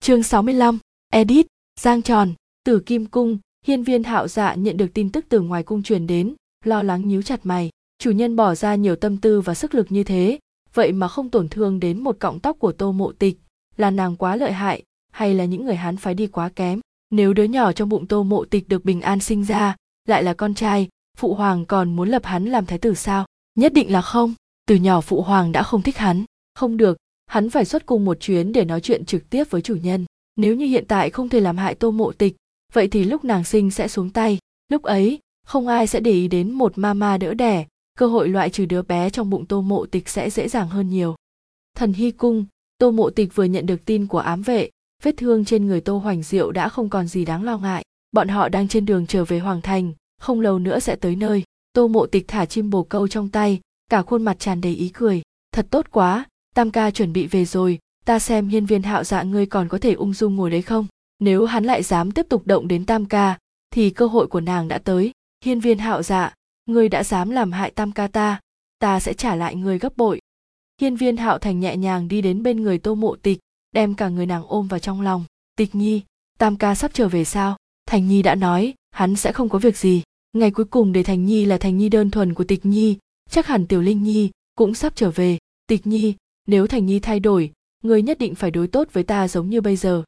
Chương 65, edit giang tròn tử kim cung hiên viên hạo dạ nhận được tin tức từ ngoài cung truyền đến lo lắng nhíu chặt mày. Chủ nhân bỏ ra nhiều tâm tư và sức lực như thế vậy mà không tổn thương đến một cọng tóc của tô mộ tịch. Là nàng quá lợi hại hay là những người hán phái đi quá kém? Nếu đứa nhỏ trong bụng tô mộ tịch được bình an sinh ra lại là con trai phụ hoàng còn muốn lập hắn làm thái tử sao? Nhất định là không từ nhỏ phụ hoàng đã không thích hắn. Không được, hắn phải xuất cung một chuyến để nói chuyện trực tiếp với chủ nhân. Nếu như hiện tại không thể làm hại tô mộ tịch, vậy thì lúc nàng sinh sẽ xuống tay. Lúc ấy, không ai sẽ để ý đến một mama đỡ đẻ. Cơ hội loại trừ đứa bé trong bụng tô mộ tịch sẽ dễ dàng hơn nhiều. Thần hy cung, tô mộ tịch vừa nhận được tin của ám vệ. Vết thương trên người tô hoành diệu đã không còn gì đáng lo ngại. Bọn họ đang trên đường trở về hoàng thành, không lâu nữa sẽ tới nơi. Tô mộ tịch thả chim bồ câu trong tay cả khuôn mặt tràn đầy ý cười. Thật tốt quá, tam ca chuẩn bị về rồi, ta xem hiên viên hạo dạ ngươi còn có thể ung dung ngồi đấy không? Nếu hắn lại dám tiếp tục động đến tam ca, thì cơ hội của nàng đã tới. Hiên viên hạo dạ ngươi đã dám làm hại tam ca ta ta sẽ trả lại ngươi gấp bội. Hiên viên hạo thành nhẹ nhàng đi đến bên người tô mộ tịch, đem cả người nàng ôm vào trong lòng. Tịch nhi, tam ca sắp trở về sao? Thành nhi đã nói, hắn sẽ không có việc gì. Ngày cuối cùng để thành nhi là thành nhi đơn thuần của tịch nhi chắc hẳn tiểu linh nhi cũng sắp trở về. Tịch nhi, nếu thành nhi thay đổi ngươi nhất định phải đối tốt với ta giống như bây giờ.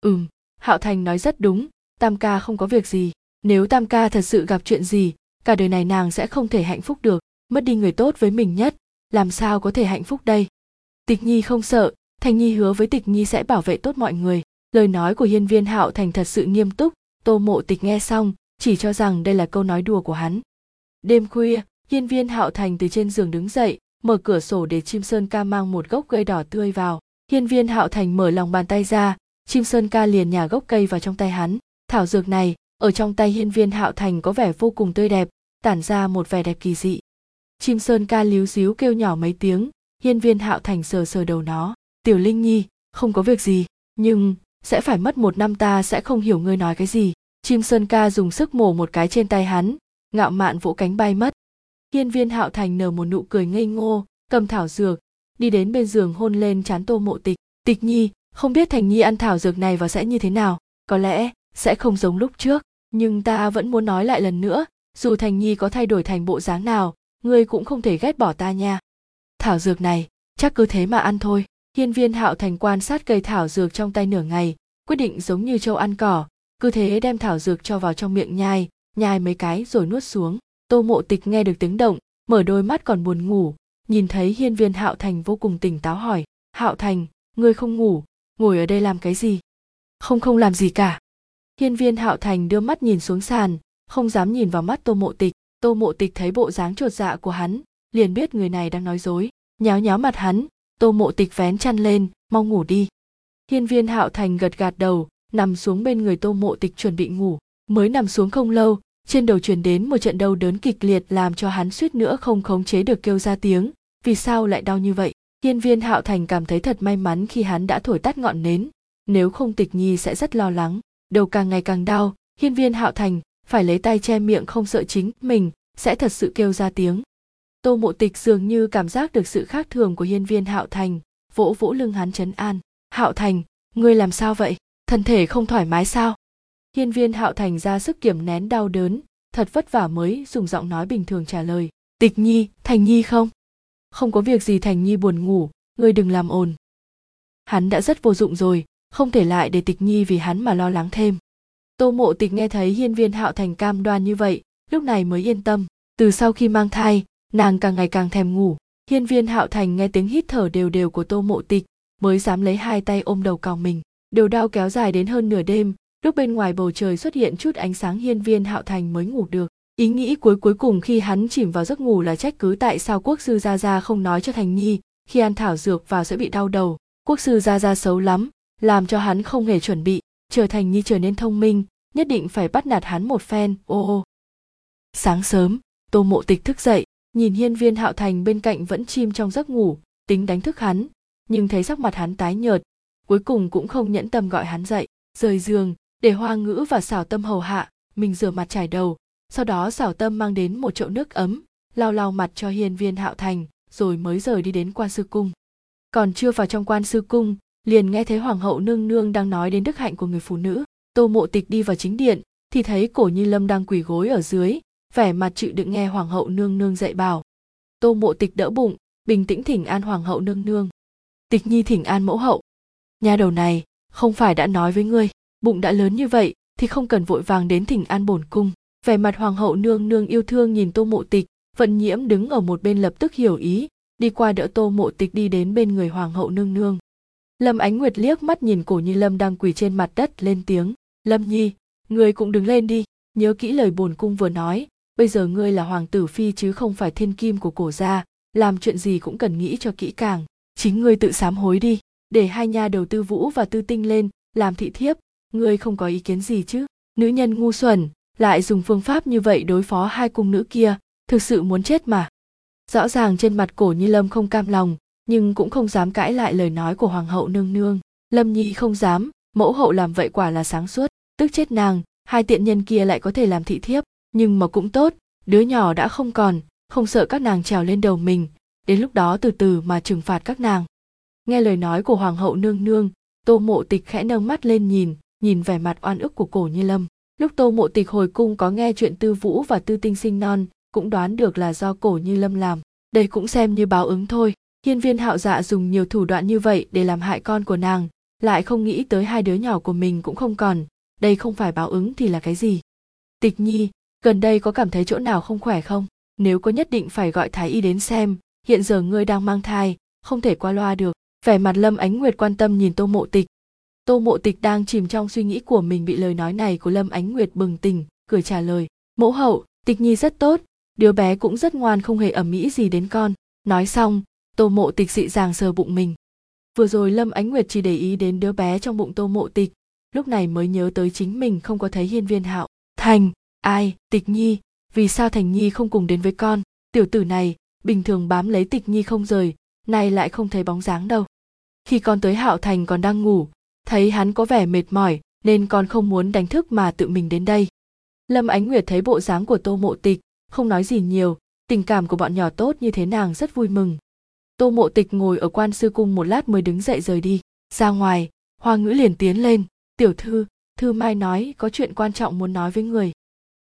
Ừm, hạo thành nói rất đúng, tam ca không có việc gì. Nếu tam ca thật sự gặp chuyện gì, cả đời này nàng sẽ không thể hạnh phúc được. Mất đi người tốt với mình nhất, làm sao có thể hạnh phúc đây? Tịch nhi không sợ, thành nhi hứa với tịch nhi sẽ bảo vệ tốt mọi người. Lời nói của hiên viên hạo thành thật sự nghiêm túc. Tô mộ tịch nghe xong, chỉ cho rằng đây là câu nói đùa của hắn. Đêm khuya hiên viên hạo thành từ trên giường đứng dậy, mở cửa sổ để chim sơn ca mang một gốc cây đỏ tươi vào. Hiên viên hạo thành mở lòng bàn tay ra, chim sơn ca liền nhả gốc cây vào trong tay hắn. Thảo dược này, ở trong tay hiên viên hạo thành có vẻ vô cùng tươi đẹp, tản ra một vẻ đẹp kỳ dị. Chim sơn ca líu xíu kêu nhỏ mấy tiếng hiên viên hạo thành sờ sờ đầu nó. Tiểu linh nhi, không có việc gì, nhưng sẽ phải mất một năm ta sẽ không hiểu ngươi nói cái gì. Chim sơn ca dùng sức mổ một cái trên tay hắn, ngạo mạn vỗ cánh bay mất hiên viên hạo thành nở một nụ cười ngây ngô, cầm thảo dược, đi đến bên giường hôn lên chán tô mộ tịch. Tịch nhi, không biết thành nhi ăn thảo dược này và sẽ như thế nào, có lẽ sẽ không giống lúc trước, nhưng ta vẫn muốn nói lại lần nữa, dù thành nhi có thay đổi thành bộ dáng nào, ngươi cũng không thể ghét bỏ ta nha. Thảo dược này, chắc cứ thế mà ăn thôi. Hiên viên hạo thành quan sát cây thảo dược trong tay nửa ngày, quyết định giống như châu ăn cỏ, cứ thế đem thảo dược cho vào trong miệng nhai nhai mấy cái rồi nuốt xuống tô mộ tịch nghe được tiếng động, mở đôi mắt còn buồn ngủ, nhìn thấy hiên viên hạo thành vô cùng tỉnh táo hỏi, hạo thành, ngươi không ngủ, ngồi ở đây làm cái gì? Không không làm gì cả. Hiên viên hạo thành đưa mắt nhìn xuống sàn, không dám nhìn vào mắt tô mộ tịch. Tô mộ tịch thấy bộ dáng chột dạ của hắn, liền biết người này đang nói dối, nháo nháo mặt hắn. Tô mộ tịch vén chăn lên, mau ngủ đi. Hiên viên hạo thành gật gạt đầu, nằm xuống bên người tô mộ tịch chuẩn bị ngủ. Mới nằm xuống không lâu trên đầu truyền đến một trận đau đớn kịch liệt làm cho hắn suýt nữa không khống chế được kêu ra tiếng. Vì sao lại đau như vậy? Hiên viên hạo thành cảm thấy thật may mắn khi hắn đã thổi tắt ngọn nến. Nếu không tịch nhi sẽ rất lo lắng. Đầu càng ngày càng đau, hiên viên hạo thành phải lấy tay che miệng không sợ chính mình, sẽ thật sự kêu ra tiếng. Tô mộ tịch dường như cảm giác được sự khác thường của hiên viên hạo thành, vỗ vỗ lưng hắn chấn an. Hạo thành, ngươi làm sao vậy? Thân thể không thoải mái sao? Hiên viên hạo thành ra sức kiểm nén đau đớn, thật vất vả mới dùng giọng nói bình thường trả lời, tịch nhi, thành nhi không? Không có việc gì, thành nhi buồn ngủ, ngươi đừng làm ồn. Hắn đã rất vô dụng rồi, không thể lại để tịch nhi vì hắn mà lo lắng thêm. Tô mộ tịch nghe thấy hiên viên hạo thành cam đoan như vậy, lúc này mới yên tâm. Từ sau khi mang thai, nàng càng ngày càng thèm ngủ. Hiên viên hạo thành nghe tiếng hít thở đều đều của tô mộ tịch, mới dám lấy hai tay ôm đầu cào mình. Điều đau kéo dài đến hơn nửa đêm lúc bên ngoài bầu trời xuất hiện chút ánh sáng hiên viên hạo thành mới ngủ được. Ý nghĩ cuối cuối cùng khi hắn chìm vào giấc ngủ là trách cứ tại sao quốc sư gia gia không nói cho thành nhi, khi ăn thảo dược vào sẽ bị đau đầu. Quốc sư gia gia xấu lắm, làm cho hắn không hề chuẩn bị trở thành nhi trở nên thông minh, nhất định phải bắt nạt hắn một phen, ô ô. Sáng sớm, tô mộ tịch thức dậy, nhìn hiên viên hạo thành bên cạnh vẫn chim trong giấc ngủ, tính đánh thức hắn, nhưng thấy sắc mặt hắn tái nhợt, cuối cùng cũng không nhẫn tâm gọi hắn dậy, rời giường để hoa ngữ và xảo tâm hầu hạ, mình rửa mặt trải đầu, sau đó xảo tâm mang đến một chậu nước ấm, lau lau mặt cho hiên viên hạo thành, rồi mới rời đi đến quan sư cung. Còn chưa vào trong quan sư cung, liền nghe thấy hoàng hậu nương nương đang nói đến đức hạnh của người phụ nữ. Tô mộ tịch đi vào chính điện, thì thấy cổ như lâm đang quỳ gối ở dưới, vẻ mặt chịu đựng nghe hoàng hậu nương nương dạy bảo. Tô mộ tịch đỡ bụng, bình tĩnh thỉnh an hoàng hậu nương nương. Tịch nhi thỉnh an mẫu hậu. Nhà đầu này, không phải đã nói với ngươi bụng đã lớn như vậy thì không cần vội vàng đến thỉnh an bổn cung. Vẻ mặt hoàng hậu nương nương yêu thương nhìn tô mộ tịch vận nhiễm đứng ở một bên lập tức hiểu ý, đi qua đỡ tô mộ tịch đi đến bên người hoàng hậu nương nương. Lâm ánh nguyệt liếc mắt nhìn cổ nhi lâm đang quỳ trên mặt đất lên tiếng, lâm nhi ngươi cũng đứng lên đi, nhớ kỹ lời bổn cung vừa nói, bây giờ ngươi là hoàng tử phi chứ không phải thiên kim của cổ gia, làm chuyện gì cũng cần nghĩ cho kỹ càng, chính ngươi tự sám hối đi, để hai nha đầu tư vũ và tư tinh lên, làm thị thiếp ngươi không có ý kiến gì chứ? Nữ nhân ngu xuẩn, lại dùng phương pháp như vậy đối phó hai cung nữ kia, thực sự muốn chết mà. Rõ ràng trên mặt cổ như lâm không cam lòng, nhưng cũng không dám cãi lại lời nói của hoàng hậu nương nương. Lâm nhi không dám, mẫu hậu làm vậy quả là sáng suốt, tức chết nàng, hai tiện nhân kia lại có thể làm thị thiếp, nhưng mà cũng tốt, đứa nhỏ đã không còn, không sợ các nàng trèo lên đầu mình, đến lúc đó từ từ mà trừng phạt các nàng. Nghe lời nói của hoàng hậu nương nương, tô mộ tịch khẽ nâng mắt lên nhìn nhìn vẻ mặt oan ức của cổ như lâm. Lúc tô mộ tịch hồi cung có nghe chuyện tư vũ và tư tinh sinh non, cũng đoán được là do cổ như lâm làm. Đây cũng xem như báo ứng thôi. Hiên viên hạo dạ dùng nhiều thủ đoạn như vậy để làm hại con của nàng, lại không nghĩ tới hai đứa nhỏ của mình cũng không còn. Đây không phải báo ứng thì là cái gì? Tịch nhi, gần đây có cảm thấy chỗ nào không khỏe không? Nếu có nhất định phải gọi thái y đến xem, hiện giờ ngươi đang mang thai, không thể qua loa được. Vẻ mặt lâm ánh nguyệt quan tâm nhìn tô mộ tịch tô mộ tịch đang chìm trong suy nghĩ của mình bị lời nói này của lâm ánh nguyệt bừng tỉnh, cười trả lời, mẫu hậu, tịch nhi rất tốt, đứa bé cũng rất ngoan không hề ẩm mỹ gì đến con. Nói xong, tô mộ tịch dị dàng sờ bụng mình. Vừa rồi lâm ánh nguyệt chỉ để ý đến đứa bé trong bụng tô mộ tịch, lúc này mới nhớ tới chính mình không có thấy hiên viên hạo. Thành, ai, tịch nhi? Vì sao thành nhi không cùng đến với con? Tiểu tử này, bình thường bám lấy tịch nhi không rời, nay lại không thấy bóng dáng đâu. Khi con tới hạo thành còn đang ngủ thấy hắn có vẻ mệt mỏi, nên con không muốn đánh thức mà tự mình đến đây. Lâm ánh nguyệt thấy bộ dáng của tô mộ tịch, không nói gì nhiều, tình cảm của bọn nhỏ tốt như thế nàng rất vui mừng. Tô mộ tịch ngồi ở quan sư cung một lát mới đứng dậy rời đi. Ra ngoài, hoa ngữ liền tiến lên, tiểu thư thư mai nói có chuyện quan trọng muốn nói với người.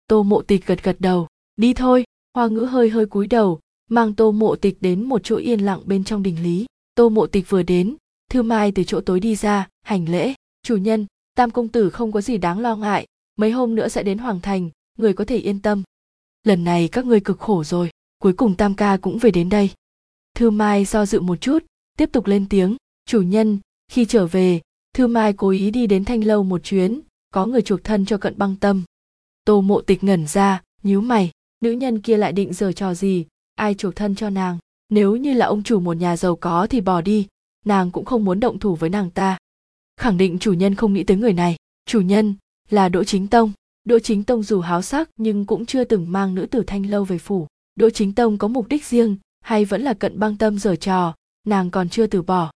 Tô mộ tịch gật gật đầu, đi thôi. Hoa ngữ hơi hơi cúi đầu, mang tô mộ tịch đến một chỗ yên lặng bên trong đình lý. Tô mộ tịch vừa đến, thư mai từ chỗ tối đi ra hành lễ. Chủ nhân, tam công tử không có gì đáng lo ngại. Mấy hôm nữa sẽ đến hoàng thành, người có thể yên tâm. Lần này các ngươi cực khổ rồi, cuối cùng tam ca cũng về đến đây. Thư mai do dự một chút, tiếp tục lên tiếng. Chủ nhân, khi trở về, thư mai cố ý đi đến thanh lâu một chuyến, có người chuộc thân cho cận băng tâm. Tô mộ tịch ngẩn ra, nhíu mày. Nữ nhân kia lại định giờ trò gì? Ai chuộc thân cho nàng? Nếu như là ông chủ một nhà giàu có thì bỏ đi, nàng cũng không muốn động thủ với nàng ta khẳng định chủ nhân không nghĩ tới người này. Chủ nhân là đỗ chính tông. Đỗ chính tông dù háo sắc nhưng cũng chưa từng mang nữ tử thanh lâu về phủ. Đỗ chính tông có mục đích riêng hay vẫn là cận băng tâm giở trò, nàng còn chưa từ bỏ.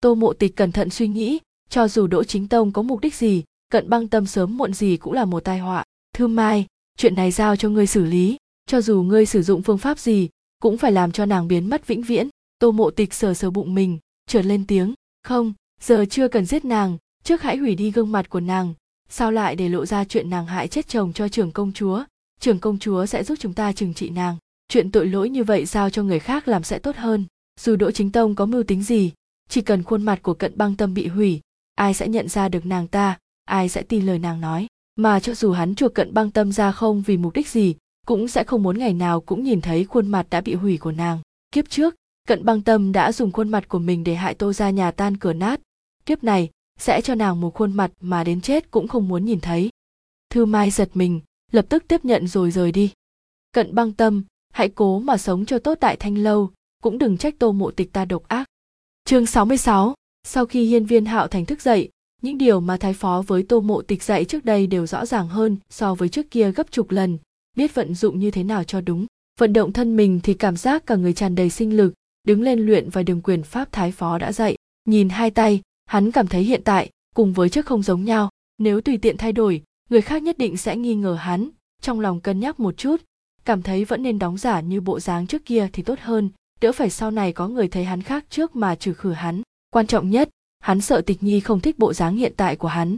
Tô mộ tịch cẩn thận suy nghĩ, cho dù đỗ chính tông có mục đích gì, cận băng tâm sớm muộn gì cũng là một tai họa. Thư mai, chuyện này giao cho ngươi xử lý. Cho dù ngươi sử dụng phương pháp gì, cũng phải làm cho nàng biến mất vĩnh viễn. Tô mộ tịch sờ sờ bụng mình trượt lên tiếng, không giờ chưa cần giết nàng, trước hãy hủy đi gương mặt của nàng. Sao lại để lộ ra chuyện nàng hại chết chồng cho trưởng công chúa? Trưởng công chúa sẽ giúp chúng ta trừng trị nàng. Chuyện tội lỗi như vậy giao cho người khác làm sẽ tốt hơn. Dù đỗ chính tông có mưu tính gì, chỉ cần khuôn mặt của cận băng tâm bị hủy, ai sẽ nhận ra được nàng ta, ai sẽ tin lời nàng nói. Mà cho dù hắn chuộc cận băng tâm ra không vì mục đích gì, cũng sẽ không muốn ngày nào cũng nhìn thấy khuôn mặt đã bị hủy của nàng. Kiếp trước, cận băng tâm đã dùng khuôn mặt của mình để hại tô ra nhà tan cửa nát kiếp này sẽ cho nàng một khuôn mặt mà đến chết cũng không muốn nhìn thấy. Thư mai giật mình lập tức tiếp nhận rồi rời đi. Cận băng tâm hãy cố mà sống cho tốt tại thanh lâu cũng đừng trách tô mộ tịch ta độc ác. Chương 66, sau khi hiên viên hạo thành thức dậy những điều mà thái phó với tô mộ tịch dạy trước đây đều rõ ràng hơn so với trước kia gấp chục lần biết vận dụng như thế nào cho đúng. Vận động thân mình thì cảm giác cả người tràn đầy sinh lực đứng lên luyện và đường quyền pháp thái phó đã dạy. Nhìn hai tay hắn cảm thấy hiện tại, cùng với trước không giống nhau, nếu tùy tiện thay đổi, người khác nhất định sẽ nghi ngờ hắn, trong lòng cân nhắc một chút, cảm thấy vẫn nên đóng giả như bộ dáng trước kia thì tốt hơn, đỡ phải sau này có người thấy hắn khác trước mà trừ khử hắn. Quan trọng nhất, hắn sợ tịch nhi không thích bộ dáng hiện tại của hắn.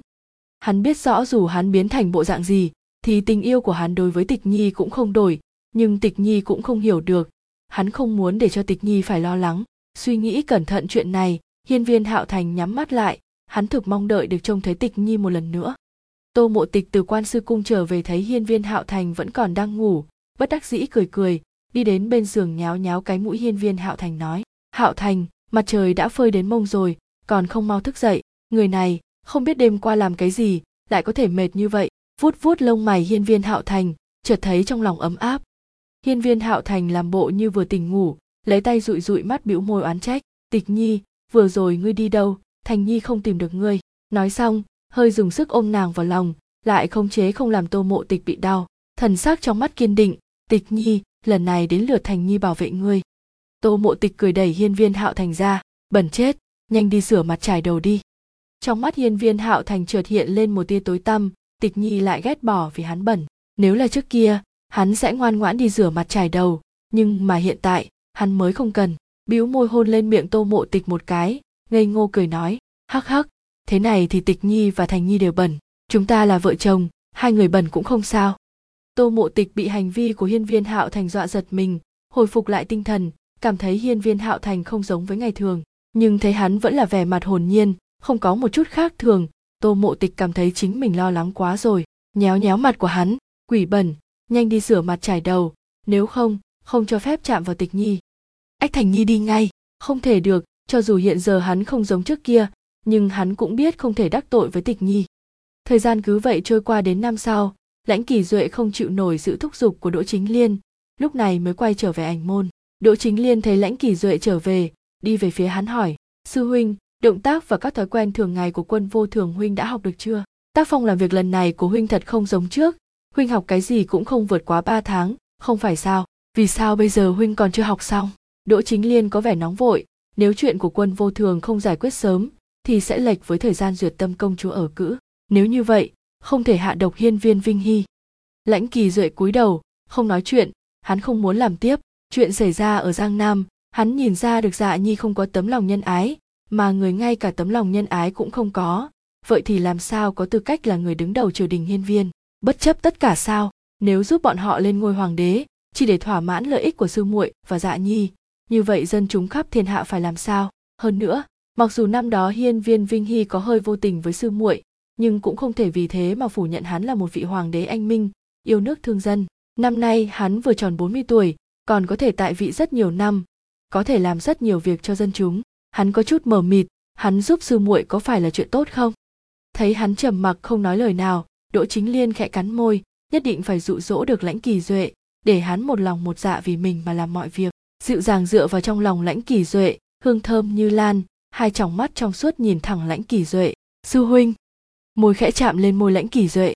Hắn biết rõ dù hắn biến thành bộ dạng gì, thì tình yêu của hắn đối với tịch nhi cũng không đổi, nhưng tịch nhi cũng không hiểu được. Hắn không muốn để cho tịch nhi phải lo lắng, suy nghĩ cẩn thận chuyện này hiên viên hạo thành nhắm mắt lại, hắn thực mong đợi được trông thấy tịch nhi một lần nữa. Tô mộ tịch từ quan sư cung trở về thấy hiên viên hạo thành vẫn còn đang ngủ, bất đắc dĩ cười cười, đi đến bên giường nháo nháo cái mũi hiên viên hạo thành nói, hạo thành, mặt trời đã phơi đến mông rồi, còn không mau thức dậy. Người này, không biết đêm qua làm cái gì, lại có thể mệt như vậy. Vuốt vuốt lông mày hiên viên hạo thành, chợt thấy trong lòng ấm áp. Hiên viên hạo thành làm bộ như vừa tỉnh ngủ, lấy tay dụi dụi mắt bĩu môi oán trách, tịch nhi vừa rồi ngươi đi đâu? Thành nhi không tìm được ngươi. Nói xong, hơi dùng sức ôm nàng vào lòng, lại không chế không làm tô mộ tịch bị đau. Thần sắc trong mắt kiên định, tịch nhi, lần này đến lượt thành nhi bảo vệ ngươi. Tô mộ tịch cười đẩy hiên viên hạo thành ra, bẩn chết, nhanh đi rửa mặt trải đầu đi. Trong mắt hiên viên hạo thành chợt hiện lên một tia tối tăm, tịch nhi lại ghét bỏ vì hắn bẩn. Nếu là trước kia, hắn sẽ ngoan ngoãn đi rửa mặt trải đầu, nhưng mà hiện tại, hắn mới không cần bĩu môi hôn lên miệng tô mộ tịch một cái, ngây ngô cười nói, hắc hắc, thế này thì tịch nhi và thành nhi đều bẩn, chúng ta là vợ chồng, hai người bẩn cũng không sao. Tô mộ tịch bị hành vi của hiên viên hạo thành dọa giật mình, hồi phục lại tinh thần, cảm thấy hiên viên hạo thành không giống với ngày thường, nhưng thấy hắn vẫn là vẻ mặt hồn nhiên, không có một chút khác thường, tô mộ tịch cảm thấy chính mình lo lắng quá rồi, nhéo nhéo mặt của hắn, quỷ bẩn, nhanh đi rửa mặt trải đầu, nếu không không cho phép chạm vào tịch nhi ách thành nhi đi ngay. Không thể được, cho dù hiện giờ hắn không giống trước kia, nhưng hắn cũng biết không thể đắc tội với tịch nhi. Thời gian cứ vậy trôi qua đến năm sau, lãnh kỳ duệ không chịu nổi sự thúc giục của đỗ chính liên, lúc này mới quay trở về ảnh môn. Đỗ chính liên thấy lãnh kỳ duệ trở về, đi về phía hắn hỏi, sư huynh, động tác và các thói quen thường ngày của quân vô thường huynh đã học được chưa? Tác phong làm việc lần này của huynh thật không giống trước. Huynh học cái gì cũng không vượt quá ba tháng, không phải sao? Vì sao bây giờ huynh còn chưa học xong? Đỗ chính liên có vẻ nóng vội, nếu chuyện của quân vô thường không giải quyết sớm, thì sẽ lệch với thời gian duyệt tâm công chúa ở cữ. Nếu như vậy, không thể hạ độc hiên viên vinh hy. Lãnh kỳ duệ cúi đầu, không nói chuyện, hắn không muốn làm tiếp. Chuyện xảy ra ở giang nam, hắn nhìn ra được dạ nhi không có tấm lòng nhân ái, mà người ngay cả tấm lòng nhân ái cũng không có. Vậy thì làm sao có tư cách là người đứng đầu triều đình hiên viên? Bất chấp tất cả sao? Nếu giúp bọn họ lên ngôi hoàng đế, chỉ để thỏa mãn lợi ích của sư muội và dạ nhi như vậy dân chúng khắp thiên hạ phải làm sao? Hơn nữa, mặc dù năm đó hiên viên vinh hy có hơi vô tình với sư muội, nhưng cũng không thể vì thế mà phủ nhận hắn là một vị hoàng đế anh minh, yêu nước thương dân. Năm nay hắn vừa tròn 40 tuổi, còn có thể tại vị rất nhiều năm, có thể làm rất nhiều việc cho dân chúng. Hắn có chút mờ mịt, hắn giúp sư muội có phải là chuyện tốt không? Thấy hắn trầm mặc không nói lời nào, đỗ chính liên khẽ cắn môi, nhất định phải dụ dỗ được lãnh kỳ duệ, để hắn một lòng một dạ vì mình mà làm mọi việc dịu dàng dựa vào trong lòng lãnh kỳ duệ, hương thơm như lan, hai tròng mắt trong suốt nhìn thẳng lãnh kỳ duệ. Sư huynh, môi khẽ chạm lên môi lãnh kỳ duệ.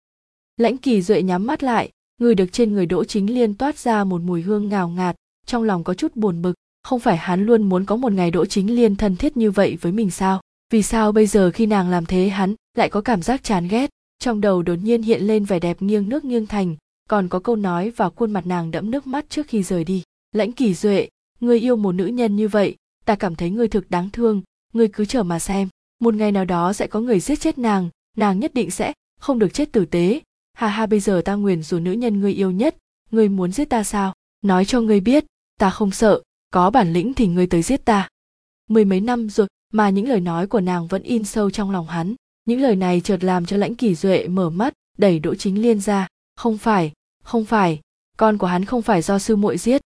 Lãnh kỳ duệ nhắm mắt lại, người được trên người đỗ chính liên toát ra một mùi hương ngào ngạt, trong lòng có chút buồn bực. Không phải hắn luôn muốn có một ngày đỗ chính liên thân thiết như vậy với mình sao? Vì sao bây giờ khi nàng làm thế hắn lại có cảm giác chán ghét? Trong đầu đột nhiên hiện lên vẻ đẹp nghiêng nước nghiêng thành, còn có câu nói vào khuôn mặt nàng đẫm nước mắt trước khi rời đi. Lãnh kỳ duệ ngươi yêu một nữ nhân như vậy, ta cảm thấy ngươi thực đáng thương ngươi cứ chờ mà xem. Một ngày nào đó sẽ có người giết chết nàng nàng nhất định sẽ không được chết tử tế. Hà ha, bây giờ ta nguyền rủa nữ nhân ngươi yêu nhất, ngươi muốn giết ta sao? Nói cho ngươi biết, ta không sợ, có bản lĩnh thì ngươi tới giết ta. Mười mấy năm rồi, mà những lời nói của nàng vẫn in sâu trong lòng hắn. Những lời này chợt làm cho lãnh kỳ duệ mở mắt, đẩy đỗ chính liên ra. Không phải không phải, con của hắn không phải do sư muội giết.